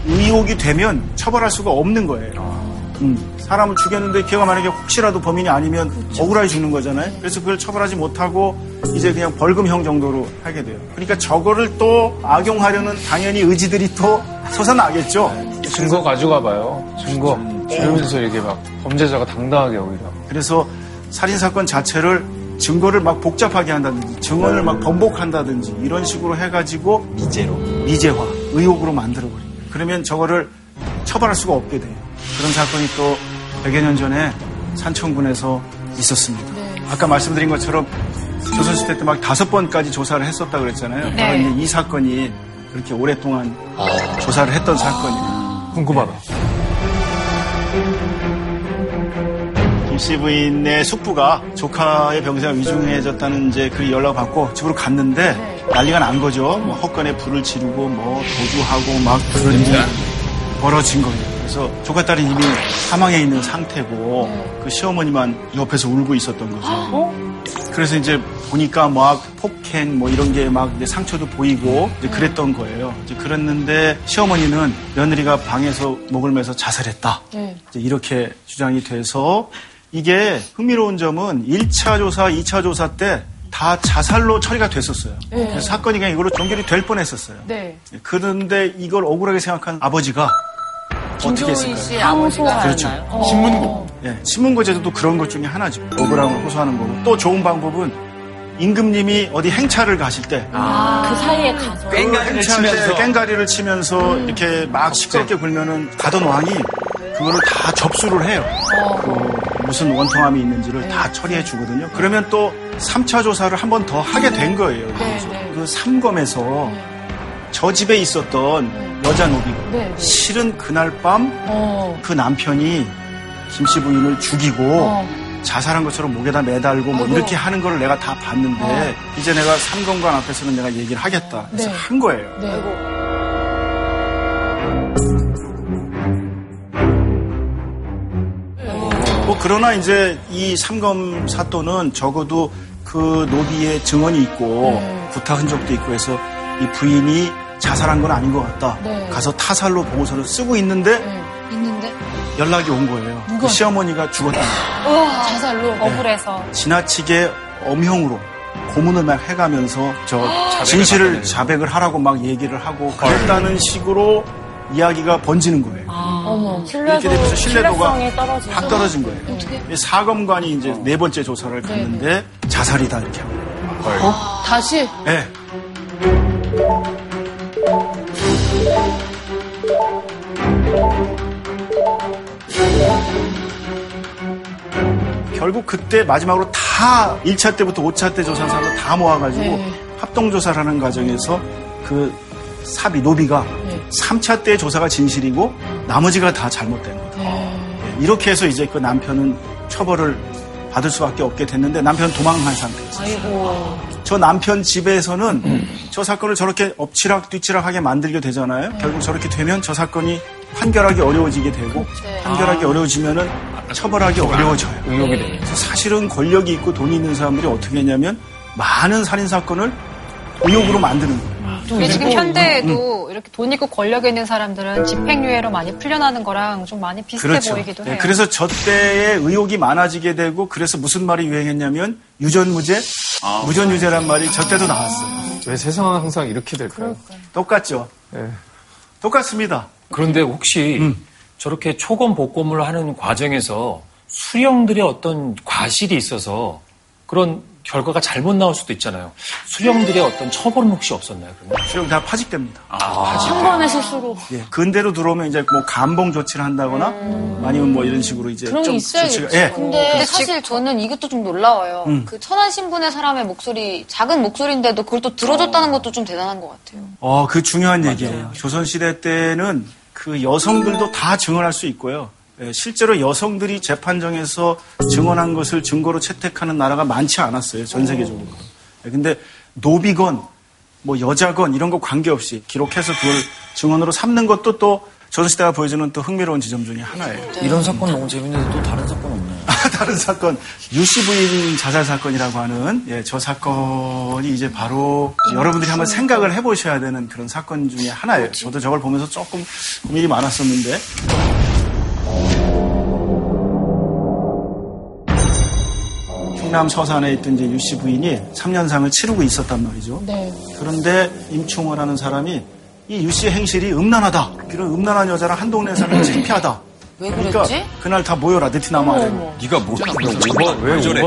Speaker 8: 의혹이 되면 처벌할 수가 없는 거예요. 음, 사람을 죽였는데 걔가 만약에 혹시라도 범인이 아니면 억울하게 죽는 거잖아요. 그래서 그걸 처벌하지 못하고 이제 그냥 벌금형 정도로 하게 돼요. 그러니까 저거를 또 악용하려는 당연히 의지들이 또 솟아나겠죠.
Speaker 3: 증거 가져가 봐요. 증거. 이러면서 이렇게 막 범죄자가 당당하게 오히려.
Speaker 8: 그래서 살인사건 자체를 증거를 막 복잡하게 한다든지 증언을 막 번복한다든지 이런 식으로 해가지고
Speaker 12: 미제로
Speaker 8: 미제화 의혹으로 만들어버려요. 그러면 저거를 처벌할 수가 없게 돼요. 그런 사건이 또 100여 년 전에 산청군에서 있었습니다. 아까 말씀드린 것처럼 조선시대 때 막 다섯 번까지 조사를 했었다 그랬잖아요.
Speaker 10: 네.
Speaker 8: 바로 이제 이 사건이 그렇게 오랫동안 조사를 했던 사건이에요.
Speaker 3: 궁금하다.
Speaker 8: 김씨 부인의 숙부가 조카의 병세가 위중해졌다는 이제 그 연락 받고 집으로 갔는데 난리가 난 거죠. 뭐 헛간에 불을 지르고 뭐 도주하고 막 그런 일이 벌어진 거예요. 그래서 조카 딸이 이미 사망해 있는 상태고 그 시어머니만 옆에서 울고 있었던 거죠. 그래서 이제 보니까 막 폭행 뭐 이런 게 막 상처도 보이고 이제 그랬던 거예요. 이제 그랬는데 시어머니는 며느리가 방에서 목을 매서 자살했다. 이제 이렇게 주장이 돼서 이게 흥미로운 점은 1차 조사, 2차 조사 때 다 자살로 처리가 됐었어요.
Speaker 4: 네.
Speaker 8: 그래서 사건이 그냥 이걸로 종결이 될 뻔했었어요.
Speaker 4: 네.
Speaker 8: 그런데 이걸 억울하게 생각한 아버지가 어떻게 했을까요?
Speaker 4: 씨 아버지가
Speaker 8: 그렇죠.
Speaker 4: 어.
Speaker 8: 신문고. 예, 신문고 제도도 그런 것 중에 하나죠. 억울함을 호소하는 거고. 또 좋은 방법은 임금님이 어디 행차를 가실
Speaker 9: 때그 사이에 가서
Speaker 8: 깽가리를 치면서 깽가리를 치면서 이렇게 막 시끄럽게 굴면은 가던 왕이 그거를 다 접수를 해요. 그 무슨 원통함이 있는지를 다 처리해 주거든요. 그러면 또 3차 조사를 한 번 더 하게 된 거예요. 그래서 그 삼검에서 저 집에 있었던 여자 노비가
Speaker 4: 네.
Speaker 8: 실은 그날 밤그
Speaker 4: 어.
Speaker 8: 남편이 김씨 부인을 죽이고
Speaker 4: 어.
Speaker 8: 자살한 것처럼 목에다 매달고 뭐
Speaker 4: 아이고.
Speaker 8: 이렇게 하는 거를 내가 다 봤는데 이제 내가 삼검관 앞에서는 내가 얘기를 하겠다. 그래서
Speaker 4: 네.
Speaker 8: 한 거예요.
Speaker 4: 네.
Speaker 8: 뭐 그러나 이제 이 삼검 사또는 적어도 그 노비의 증언이 있고
Speaker 4: 네.
Speaker 8: 구타 흔적도 있고 해서 이 부인이 자살한 건 아닌 것 같다.
Speaker 4: 네.
Speaker 8: 가서 타살로 보고서를 쓰고 있는데
Speaker 1: 있는데
Speaker 8: 연락이 온 거예요. 그 시어머니가 죽었다. [laughs]
Speaker 4: 자살로
Speaker 10: 억울해서.
Speaker 8: 지나치게 엄형으로 고문을 막 해가면서 저 [gasps] 진실을 자백을 하라고 막 얘기를 하고 그랬다는 식으로 이야기가 번지는 거예요.
Speaker 4: 어머.
Speaker 8: 이렇게 되면서 신뢰도가
Speaker 9: 떨어지죠.
Speaker 8: 확 떨어진 거예요. 이 사검관이 이제 네 번째 조사를 갔는데 자살이다 이렇게 하고.
Speaker 4: 어? 다시
Speaker 8: 네. 결국 그때 마지막으로 다 1차 때부터 5차 때 조사한 사람을 다 모아가지고
Speaker 4: 네.
Speaker 8: 합동조사를 하는 과정에서 그 사비, 노비가
Speaker 4: 네.
Speaker 8: 3차 때 조사가 진실이고 나머지가 다 잘못된 거다. 예, 이렇게 해서 이제 그 남편은 처벌을 받을 수밖에 없게 됐는데 남편은 도망한 상태였어요.
Speaker 9: 아이고.
Speaker 8: 저 남편 집에서는 저 사건을 저렇게 엎치락 뒤치락하게 만들게 되잖아요. 결국 저렇게 되면 저 사건이 판결하기 어려워지게 되고 판결하기 어려워지면은 처벌하기 어려워져요.
Speaker 3: 의혹이 되죠.
Speaker 8: 그래서 사실은 권력이 있고 돈이 있는 사람들이 어떻게 했냐면 많은 살인 사건을 의혹으로 만드는 거예요.
Speaker 10: 근데 지금 현대에도 이렇게 돈 있고 권력이 있는 사람들은 집행유예로 많이 풀려나는 거랑 좀 많이 비슷해
Speaker 8: 그렇죠.
Speaker 10: 보이기도
Speaker 8: 네,
Speaker 10: 해요.
Speaker 8: 그래서 저 때에 의혹이 많아지게 되고 그래서 무슨 말이 유행했냐면 유전무죄, 무전유죄란 말이 저 때도 나왔어요.
Speaker 3: 왜 세상은 항상 이렇게 될까요?
Speaker 8: 똑같죠.
Speaker 3: 네.
Speaker 8: 똑같습니다.
Speaker 7: 그런데 혹시 저렇게 초검 복검을 하는 과정에서 수령들의 어떤 과실이 있어서 그런 결과가 잘못 나올 수도 있잖아요. 수령들의 어떤 처벌은 혹시 없었나요? 그러면?
Speaker 8: 수령 다 파직됩니다.
Speaker 7: 아,
Speaker 9: 한 번의 실수로.
Speaker 8: 예, 근대로 들어오면 이제 뭐 감봉 조치를 한다거나 아니면 뭐 이런 식으로 이제
Speaker 4: 그런
Speaker 8: 게좀
Speaker 4: 있어야겠지.
Speaker 8: 조치가- 예.
Speaker 1: 근데 사실 저는 이것도 좀 놀라워요.
Speaker 8: 음.
Speaker 1: 그 천안 신분의 사람의 목소리, 작은 목소리인데도 그걸 또 들어줬다는 것도 좀 대단한 것 같아요.
Speaker 8: 어, 그 중요한 얘기예요. 조선 시대 때는 그 여성들도 다 증언할 수 있고요. 예, 실제로 여성들이 재판정에서 증언한 것을 증거로 채택하는 나라가 많지 않았어요. 전 세계적으로. 예, 근데 노비건, 뭐 여자건 이런 거 관계없이 기록해서 그걸 증언으로 삼는 것도 또 조선시대가 보여주는 또 흥미로운 지점 중에 하나예요.
Speaker 5: 이런 사건 너무 재밌는데 또 다른 사건 없나요?
Speaker 8: 다른 사건, 유씨 부인 자살 사건이라고 하는 예, 저 사건이 이제 바로 여러분들이 한번 생각을 해보셔야 되는 그런 사건 중에 하나예요. 저도 저걸 보면서 조금 고민이 많았었는데 충남 서산에 있던 이제 유씨 부인이 3년상을 치르고 있었단 말이죠.
Speaker 4: 네.
Speaker 8: 그런데 임충호라는 사람이 이 유씨의 행실이 음란하다. 이런 음란한 여자랑 한 동네 사는 창피하다.
Speaker 1: 왜
Speaker 8: 그러니까
Speaker 1: 그랬지?
Speaker 8: 그날 다 모여라 네티나무 아래.
Speaker 12: 네가 뭐 오버 왜 저래?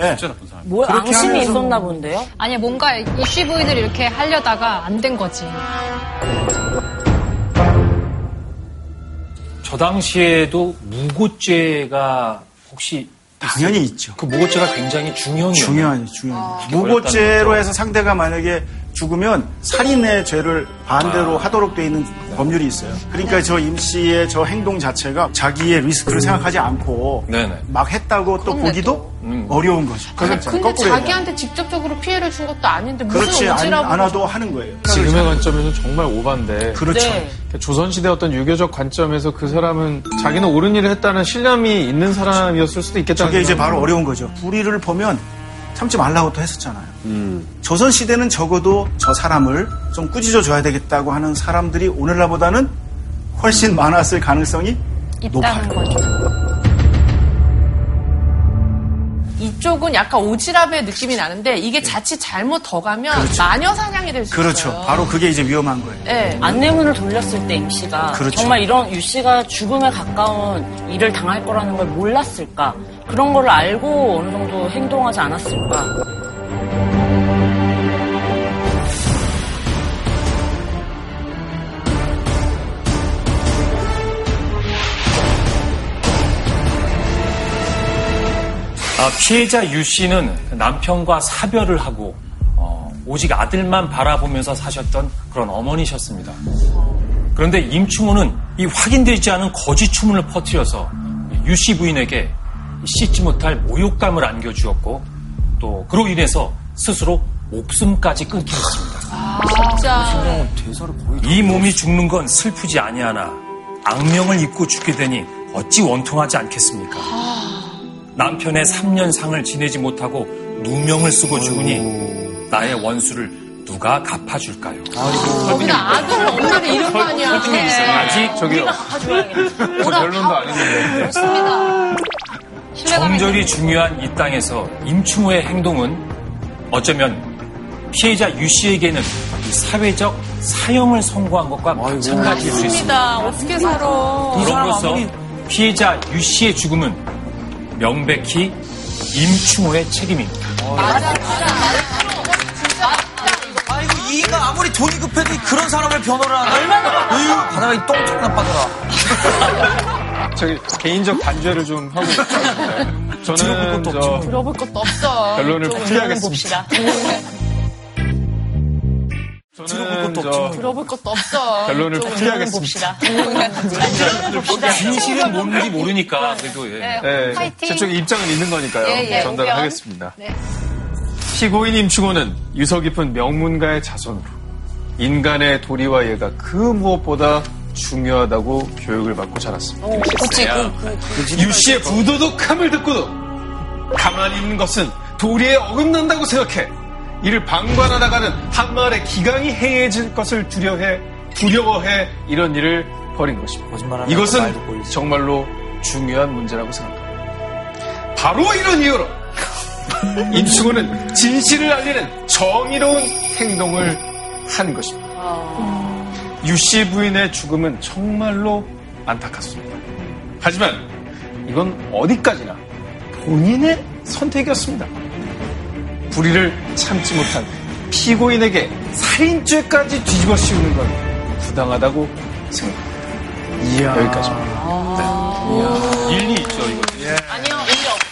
Speaker 8: 예.
Speaker 9: 뭐
Speaker 8: 그렇게
Speaker 9: 앙심이
Speaker 8: 하면서
Speaker 9: 있었나 본데요?
Speaker 10: 아니 뭔가 이슈 부인을 이렇게 하려다가 안 된 거지.
Speaker 7: 저 당시에도 무고죄가 혹시
Speaker 8: 당연히 있죠.
Speaker 7: 그 무고죄가 굉장히 중형이에요.
Speaker 8: 중요하죠, 중요하죠. 무고죄로 해서 상대가 만약에 죽으면 살인의 죄를 반대로 하도록 돼 있는 법률이 있어요. 그러니까 저임 씨의 저 행동 자체가 자기의 리스크를 생각하지 않고
Speaker 7: 네네.
Speaker 8: 막 했다고 또 보기도
Speaker 7: 음.
Speaker 8: 어려운 거죠. 그렇죠.
Speaker 4: 근데. 자기한테 직접적으로 피해를 준 것도 아닌데 무슨
Speaker 8: 그렇지 안,
Speaker 4: 오지랖으로
Speaker 8: 안 와도 하는 거예요.
Speaker 3: 지금의 관점에서는 정말 오반데.
Speaker 8: 그렇죠.
Speaker 9: 네.
Speaker 3: 조선시대 어떤 유교적 관점에서 그 사람은 자기는 옳은 일을 했다는 신념이 있는 사람이었을 수도 있겠다는
Speaker 8: 저게 이제 바로 어려운 거죠. 불의를 보면 참지 말라고 또 했었잖아요. 조선 시대는 적어도 저 사람을 좀 꾸짖어 줘야 되겠다고 하는 사람들이 오늘날보다는 훨씬 많았을 가능성이
Speaker 10: 있다는
Speaker 8: 높아요.
Speaker 10: 거죠.
Speaker 4: 이쪽은 약간 오지랖의 느낌이 나는데 이게 자칫 잘못 더 가면 마녀 사냥이 될수
Speaker 8: 그렇죠.
Speaker 4: 있어요.
Speaker 8: 바로 그게 이제 위험한 거예요.
Speaker 4: 네.
Speaker 9: 안내문을 돌렸을 때 임 씨가
Speaker 8: 그렇죠.
Speaker 9: 정말 이런 유 씨가 죽음에 가까운 일을 당할 거라는 걸 몰랐을까? 그런 걸 알고 어느 정도 행동하지 않았을까?
Speaker 7: 피해자 유 씨는 남편과 사별을 하고 어, 오직 아들만 바라보면서 사셨던 그런 어머니셨습니다. 그런데 임충호는 이 확인되지 않은 거짓 추문을 퍼뜨려서 유 씨 부인에게 씻지 못할 모욕감을 안겨주었고 또 그로 인해서 스스로 목숨까지 끊게 했습니다.
Speaker 4: 진짜
Speaker 7: 이 몸이 죽는 건 슬프지 아니하나 악명을 잊고 죽게 되니 어찌 원통하지 않겠습니까? 남편의 3년 상을 지내지 못하고 누명을 쓰고 죽으니 나의 원수를 누가 갚아줄까요?
Speaker 4: 거기다 아들 엄마를 잃은 거 아니야.
Speaker 7: 아직
Speaker 3: 저기요. 저 결론도 아니던데.
Speaker 1: 그렇습니다.
Speaker 7: 정절이 중요한 이 땅에서 임충호의 행동은 어쩌면 피해자 유 씨에게는 이 사회적 사형을 선고한 것과 마찬가지일 수 있습니다.
Speaker 4: 맞습니다. 어떻게 살아.
Speaker 7: 그럼으로써 피해자 유 씨의 죽음은 명백히 임충호의 책임입니다.
Speaker 5: 아이고 이가 아무리 돈이 급해도 그런 사람을 변호를 하나? 얼마나 바다가 이 똥창 나빠져라. [laughs]
Speaker 3: 저기 개인적 단죄를 좀 하고 싶어요. 저는 저
Speaker 4: 들어볼 것도 없어.
Speaker 3: 결론을
Speaker 4: 이쪽은.
Speaker 3: 풀이하겠습니다. 저는 저
Speaker 4: 들어볼 것도 없어.
Speaker 3: 결론을
Speaker 4: 이쪽은.
Speaker 3: 풀이하겠습니다.
Speaker 7: 진실은 뭔지 모르니까 그래도 예.
Speaker 3: 네,
Speaker 1: 화이팅.
Speaker 3: 제 쪽에 입장은 있는 거니까요.
Speaker 1: 예, 예,
Speaker 3: 전달을
Speaker 1: 의견.
Speaker 3: 하겠습니다.
Speaker 1: 네.
Speaker 3: 피고인 임충호는 유서 깊은 명문가의 자손으로 인간의 도리와 예가 그 무엇보다 중요하다고 교육을 받고 자랐습니다.
Speaker 1: 그치, 그, 그,
Speaker 3: 유 씨의 부도덕함을 듣고도 가만히 있는 것은 도리에 어긋난다고 생각해 이를 방관하다가는 한 마을의 기강이 해해질 것을 두려해 두려워해 이런 일을 벌인 것입니다. 이것은. 정말로 중요한 문제라고 생각합니다. 바로 이런 이유로 [laughs] 임충호는 진실을 알리는 정의로운 행동을 한 것입니다. 유씨 부인의 죽음은 정말로 안타깝습니다. 하지만 이건 어디까지나 본인의 선택이었습니다. 불의를 참지 못한 피고인에게 살인죄까지 뒤집어 씌우는 건 부당하다고 생각합니다.
Speaker 8: 이야.
Speaker 3: 여기까지입니다.
Speaker 7: 일리 있죠, 이거.
Speaker 9: 아니요,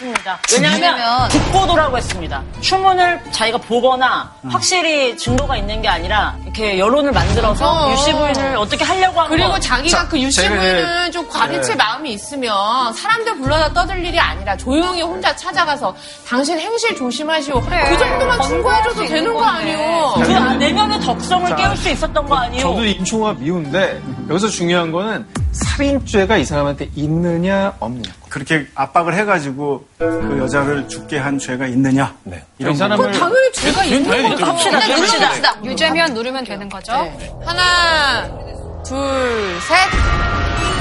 Speaker 9: 의미 없습니다. 왜냐하면 듣보도라고 했습니다. 추문을 자기가 보거나 확실히 증거가 있는 게 아니라 이렇게 여론을 만들어서
Speaker 4: 어.
Speaker 9: 유씨 부인을 어떻게 하려고 한
Speaker 4: 그리고
Speaker 9: 거.
Speaker 4: 자기가 그 유씨 부인은 좀 과리칠
Speaker 3: 네.
Speaker 4: 마음이 있으면 사람들 불러다 떠들 일이 아니라 조용히 혼자 찾아가서 당신 행실 조심하시오. 그 정도만 충고해줘도 되는 거 아니오.
Speaker 9: 그 내면의 덕성을 깨울 수 있었던 거 아니에요?
Speaker 3: 저도 임충화 미운데 여기서 중요한 거는 살인죄가 이 사람한테 있느냐 없느냐.
Speaker 8: 그렇게 압박을 해가지고 그 여자를 죽게 한 죄가 있느냐?
Speaker 3: 네.
Speaker 8: 이런
Speaker 3: 이 사람을
Speaker 4: 당연히 죄가 있는
Speaker 3: 당연히
Speaker 4: 거죠. 그냥
Speaker 10: 갑시다.
Speaker 4: 눌러봅시다.
Speaker 10: 유죄면 누르면 되는 거죠?
Speaker 4: 네. 하나, 둘, 셋.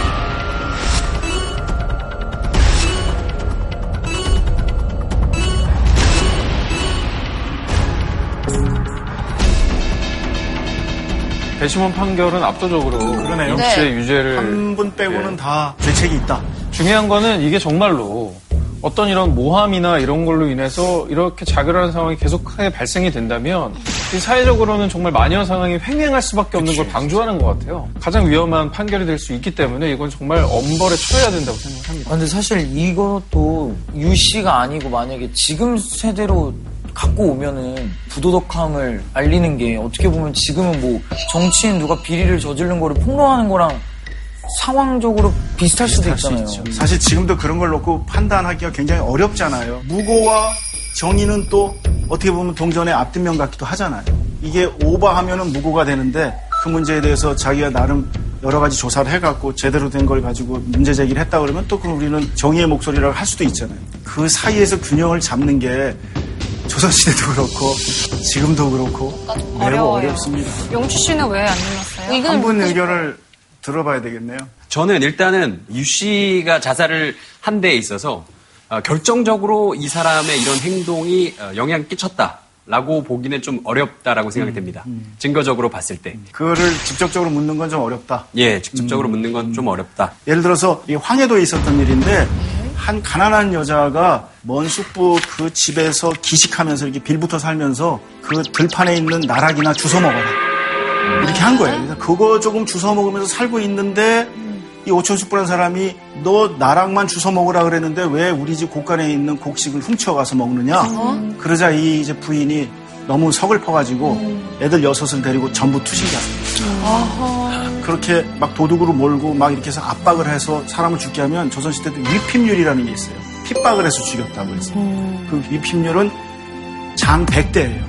Speaker 3: 배심원 판결은 압도적으로
Speaker 8: 그러네요.
Speaker 3: 임씨의 유죄를
Speaker 8: 한 분 빼고는 다 죄책이 있다.
Speaker 3: 중요한 거는 이게 정말로 어떤 이런 모함이나 이런 걸로 인해서 이렇게 자결하는 상황이 계속하게 발생이 된다면 이 사회적으로는 정말 마녀 상황이 횡행할 수밖에 없는 걸 방조하는 것 같아요. 가장 위험한 판결이 될 수 있기 때문에 이건 정말 엄벌에 처해야 된다고 생각합니다.
Speaker 5: 아, 근데 사실 이것도 유 씨가 아니고 만약에 지금 세대로 갖고 오면은 부도덕함을 알리는 게 어떻게 보면 지금은 뭐 정치인 누가 비리를 저지른 거를 폭로하는 거랑 상황적으로 비슷할 수도 있잖아요.
Speaker 8: 있죠. 사실 지금도 그런 걸 놓고 판단하기가 굉장히 어렵잖아요. 무고와 정의는 또 어떻게 보면 동전의 앞뒷면 같기도 하잖아요. 이게 오버하면은 무고가 되는데 그 문제에 대해서 자기가 나름 여러 가지 조사를 해갖고 제대로 된 걸 가지고 문제 제기를 했다 그러면 또 그럼 우리는 정의의 목소리라고 할 수도 있잖아요. 그 사이에서 균형을 잡는 게 조선시대도 그렇고 지금도 그렇고 매우
Speaker 10: 어려워요.
Speaker 8: 어렵습니다.
Speaker 10: 용주 씨는 왜 안 눌렀어요?
Speaker 8: 한분 의견을 들어봐야 되겠네요.
Speaker 12: 저는 일단은 유 씨가 자살을 한 데에 있어서 어, 결정적으로 이 사람의 이런 행동이 어, 영향을 끼쳤다 라고 보기는 좀 어렵다라고 생각이 됩니다. 증거적으로 봤을 때.
Speaker 8: 그거를 직접적으로 묻는 건 좀 어렵다.
Speaker 12: 예, 직접적으로 묻는 건 좀 어렵다.
Speaker 8: 예를 들어서 이 황해도에 있었던 일인데 한 가난한 여자가 먼 숙부 그 집에서 기식하면서 이렇게 빌부터 살면서 그 들판에 있는 나락이나 주워 먹어라 이렇게 한 거예요. 그래서 그거 조금 주워 먹으면서 살고 있는데 이 오천숙부라는 사람이 너 나락만 주워 먹으라 그랬는데 왜 우리 집 곳간에 있는 곡식을 훔쳐가서 먹느냐? 그러자 이 이제 부인이 너무 서글퍼가지고 애들 여섯을 데리고 전부 투신자. 그렇게 막 도둑으로 몰고 막 이렇게 해서 압박을 해서 사람을 죽게 하면 조선시대 때 위핍률이라는 게 있어요. 핍박을 해서 죽였다고 해서. 그 위핍률은 장 100대예요.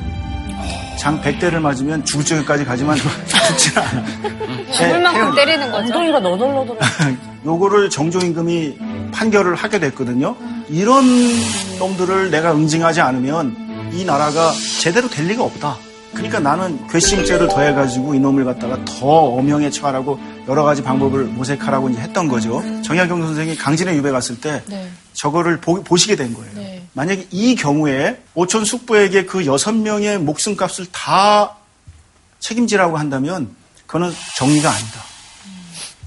Speaker 8: 장 100대를 맞으면 죽을 지경까지 가지만 [laughs] 죽지는 않아요.
Speaker 10: 죽을 만큼 때리는 거죠.
Speaker 9: 엉덩이가 너덜너덜해. [laughs]
Speaker 8: 요거를 정조임금이 판결을 하게 됐거든요. 이런 놈들을 내가 응징하지 않으면 이 나라가 제대로 될 리가 없다. 그러니까 나는 괘씸죄를 더해가지고 이놈을 갖다가 더 엄형에 처하라고 여러 가지 방법을 모색하라고 이제 했던 거죠. 정약용 선생이 강진의 유배 갔을 때
Speaker 4: 네.
Speaker 8: 저거를 보, 시게 된 거예요.
Speaker 4: 네.
Speaker 8: 만약에 이 경우에 오촌 숙부에게 그 여섯 명의 목숨값을 다 책임지라고 한다면 그거는 정의가 아니다.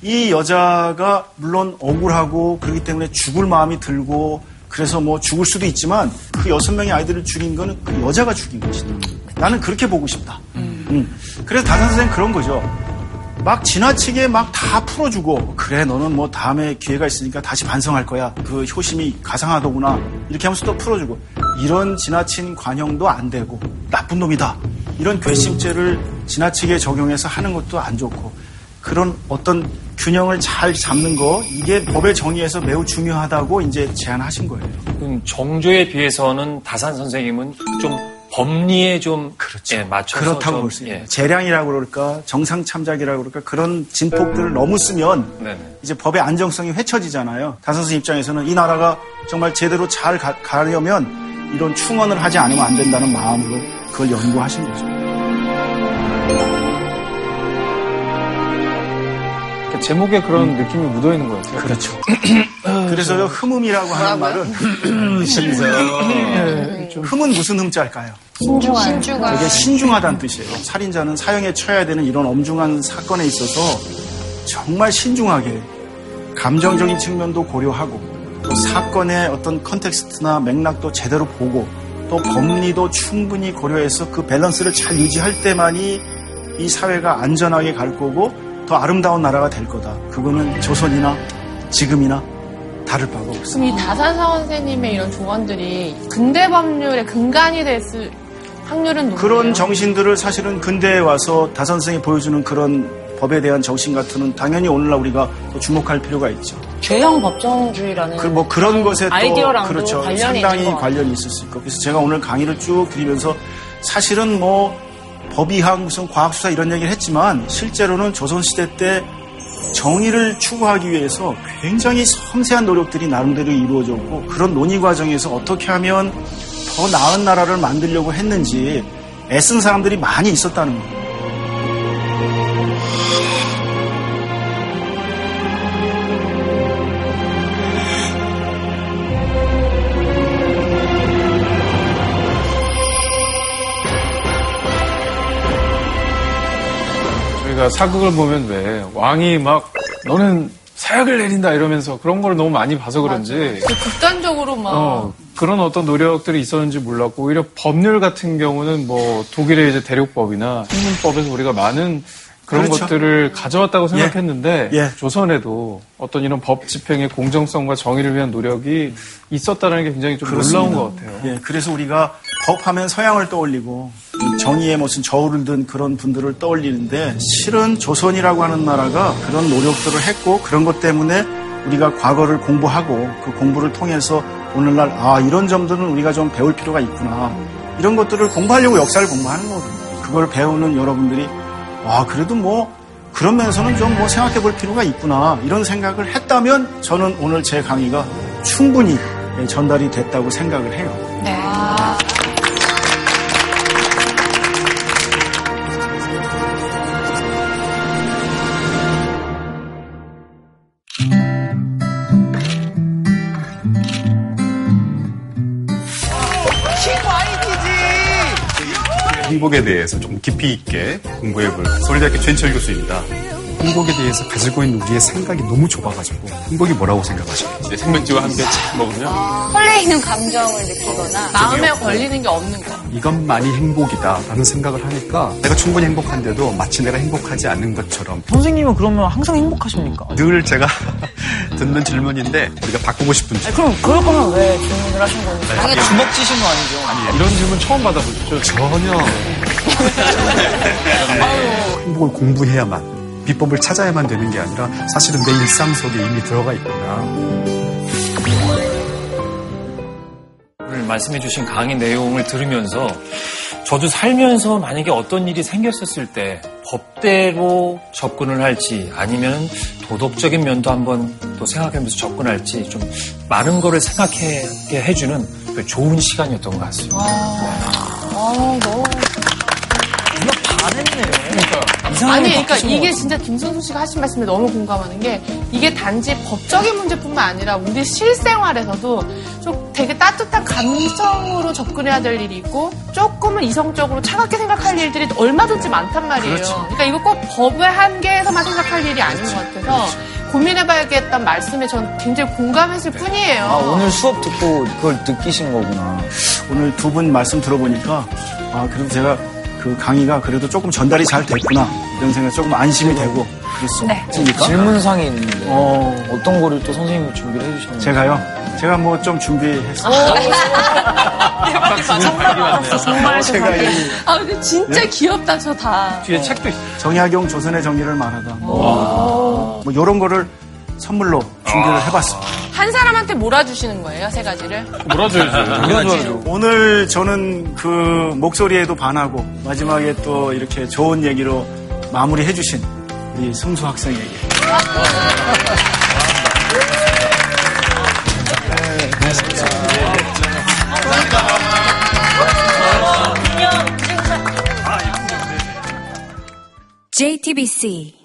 Speaker 8: 이 여자가 물론 억울하고 그렇기 때문에 죽을 마음이 들고 그래서 뭐 죽을 수도 있지만 그 여섯 명의 아이들을 죽인 거는 그 여자가 죽인 것이다. 나는 그렇게 보고 싶다. 음. 그래서 다산 선생님 그런 거죠. 막 지나치게 막 다 풀어주고 그래 너는 뭐 다음에 기회가 있으니까 다시 반성할 거야. 그 효심이 가상하더구나. 이렇게 하면서 또 풀어주고 이런 지나친 관용도 안 되고 나쁜 놈이다. 이런 괘씸죄를 지나치게 적용해서 하는 것도 안 좋고 그런 어떤 균형을 잘 잡는 거 이게 법의 정의에서 매우 중요하다고 이제 제안하신 거예요.
Speaker 7: 그럼 정조에 비해서는 다산 선생님은 좀 법리에 좀 예, 맞춰서
Speaker 8: 그렇다고
Speaker 7: 좀,
Speaker 8: 볼수 있어요.
Speaker 7: 예.
Speaker 8: 재량이라고 그럴까, 정상 참작이라고 그럴까 그런 진폭들을 너무 쓰면
Speaker 7: 네네.
Speaker 8: 이제 법의 안정성이 회쳐지잖아요. 다선생 입장에서는 이 나라가 정말 제대로 잘 가, 가려면 이런 충원을 하지 않으면 안 된다는 마음으로 그걸 연구하신 거죠.
Speaker 3: 제목에 그런 느낌이 묻어 있는 것 같아요.
Speaker 8: 그렇죠. [laughs] 그래서 흠음이라고 하는 말은 예, 좀 흠은 무슨 흠자일까요?
Speaker 10: 신중한. 신중한.
Speaker 8: 되게 신중하다는 뜻이에요. 살인자는 사형에 처해야 되는 이런 엄중한 사건에 있어서 정말 신중하게 감정적인 측면도 고려하고 또 사건의 어떤 context나 맥락도 제대로 보고 또 법리도 충분히 고려해서 그 밸런스를 잘 유지할 때만이 이 사회가 안전하게 갈 거고 더 아름다운 나라가 될 거다. 그거는 조선이나 지금이나 다를 바가 없습니다.
Speaker 4: 그럼 이 다산 선생님의 이런 조언들이 근대 법률의 근간이 됐을 확률은 높나요?
Speaker 8: 그런 정신들을 사실은 근대에 와서 다선생이 보여주는 그런 법에 대한 정신 같은 당연히 오늘날 우리가 또 주목할 필요가 있죠.
Speaker 9: 죄형 법정주의라는
Speaker 8: 그 뭐 그런 것에 또
Speaker 9: 아이디어랑도
Speaker 8: 그렇죠.
Speaker 9: 관련이
Speaker 8: 상당히. 관련이 있을 수 있고 그래서 제가 오늘 강의를 쭉 드리면서 사실은 뭐 법의학 무슨 과학수사 이런 얘기를 했지만 실제로는 조선시대 때 정의를 추구하기 위해서 굉장히 섬세한 노력들이 나름대로 이루어졌고 그런 논의 과정에서 어떻게 하면 더 나은 나라를 만들려고 했는지 애쓴 사람들이 많이 있었다는 거예요.
Speaker 3: 저희가 사극을 보면 왜 왕이 막 너는 사약을 내린다 이러면서 그런 걸 너무 많이 봐서 그런지
Speaker 4: 그 극단적으로 막
Speaker 3: 어, 그런 어떤 노력들이 있었는지 몰랐고 오히려 법률 같은 경우는 뭐 독일의 이제 대륙법이나 신문법에서 우리가 많은 그런
Speaker 8: 그렇죠.
Speaker 3: 것들을 가져왔다고 생각했는데
Speaker 8: 예.
Speaker 3: 조선에도 어떤 이런 법 집행의 공정성과 정의를 위한 노력이 있었다는 게 굉장히 좀 놀라운 것 같아요.
Speaker 8: 예, 그래서 우리가 법하면 서양을 떠올리고 이 정의의 무슨 저울을 든 그런 분들을 떠올리는데 실은 조선이라고 하는 나라가 그런 노력들을 했고 그런 것 때문에 우리가 과거를 공부하고 그 공부를 통해서 오늘날 아 이런 점들은 우리가 좀 배울 필요가 있구나 이런 것들을 공부하려고 역사를 공부하는 거거든요. 그걸 배우는 여러분들이 와 그래도 뭐 그런 면에서는 좀 뭐 생각해 볼 필요가 있구나 이런 생각을 했다면 저는 오늘 제 강의가 충분히 예, 전달이 됐다고 생각을 해요.
Speaker 1: 네.
Speaker 14: 행복에 대해서 좀 깊이 있게 공부해볼 서울대학교 최인철 교수입니다. 행복에 대해서 가지고 있는 우리의 생각이 너무 좁아가지고 행복이 뭐라고 생각하십니까?
Speaker 11: 이제 생맥주와 함께 차 먹으면
Speaker 1: 설레이는 감정을 느끼거나
Speaker 4: 마음에 걸리는 게 없는 거.
Speaker 14: 이것만이 행복이다라는 생각을 하니까 내가 충분히 행복한데도 마치 내가 행복하지 않은 것처럼
Speaker 5: 선생님은 그러면 항상 행복하십니까?
Speaker 14: 늘 제가 듣는 질문인데 우리가 바꾸고 싶은
Speaker 9: 아니, 그럼 그럴 거면 왜 질문을 하신 건지.
Speaker 14: 아니,
Speaker 5: 주먹 찌신 거 아니죠?
Speaker 14: 아니,
Speaker 3: 이런 질문 처음 받아보죠.
Speaker 14: 전혀 행복을 공부해야만 비법을 찾아야만 되는 게 아니라 사실은 내 일상 속에 이미 들어가 있구나.
Speaker 7: 오늘 말씀해주신 강의 내용을 들으면서 저도 살면서 만약에 어떤 일이 생겼었을 때 법대로 접근을 할지 아니면 도덕적인 면도 한번 또 생각하면서 접근할지 좀 많은 거를 생각하게 해주는 그 좋은 시간이었던 것 같습니다.
Speaker 4: 아, 너무.
Speaker 5: 반했네요.
Speaker 7: 이상하게
Speaker 4: 아니, 그러니까 이게. 진짜 김선수 씨가 하신 말씀에 너무 공감하는 게 이게 단지 법적인 문제뿐만 아니라 우리 실생활에서도 좀 되게 따뜻한 감성으로 접근해야 될 일이 있고 조금은 이성적으로 차갑게 생각할 일들이 얼마든지 많단 말이에요.
Speaker 8: 그렇죠.
Speaker 4: 러니까 이거 꼭 법의 한계에서만 생각할 일이 아닌 것 같아서 고민해봐야겠다는 말씀에 전 굉장히 공감했을 뿐이에요.
Speaker 5: 아, 오늘 수업 듣고 그걸 느끼신 거구나.
Speaker 8: 오늘 두 분 말씀 들어보니까 아 그래도 제가 그 강의가 그래도 조금 전달이 잘 됐구나 이런 생각 조금 안심이 되고 그렇습니까?
Speaker 5: 질문상이 있는데
Speaker 8: 어,
Speaker 5: 어떤 거를 또 선생님이 준비를 해주셨나요?
Speaker 8: 제가요. 제가 뭐 좀 준비했어요.
Speaker 4: 정말. 정말
Speaker 8: 제가 이
Speaker 4: 아, 근데 진짜
Speaker 8: 네?
Speaker 4: 귀엽다, 저 다.
Speaker 3: 뒤에 책도 있어요.
Speaker 8: 정약용 조선의 정의를 말하다. 뭐 이런 거를 선물로 준비를 해봤습니다.
Speaker 4: 한 사람한테 몰아주시는 거예요, 세 가지를?
Speaker 3: 몰아줘야죠. [laughs]
Speaker 8: 오늘 저는 그 목소리에도 반하고 마지막에 또 이렇게 좋은 얘기로 마무리해주신 우리 승수 학생에게.
Speaker 15: JTBC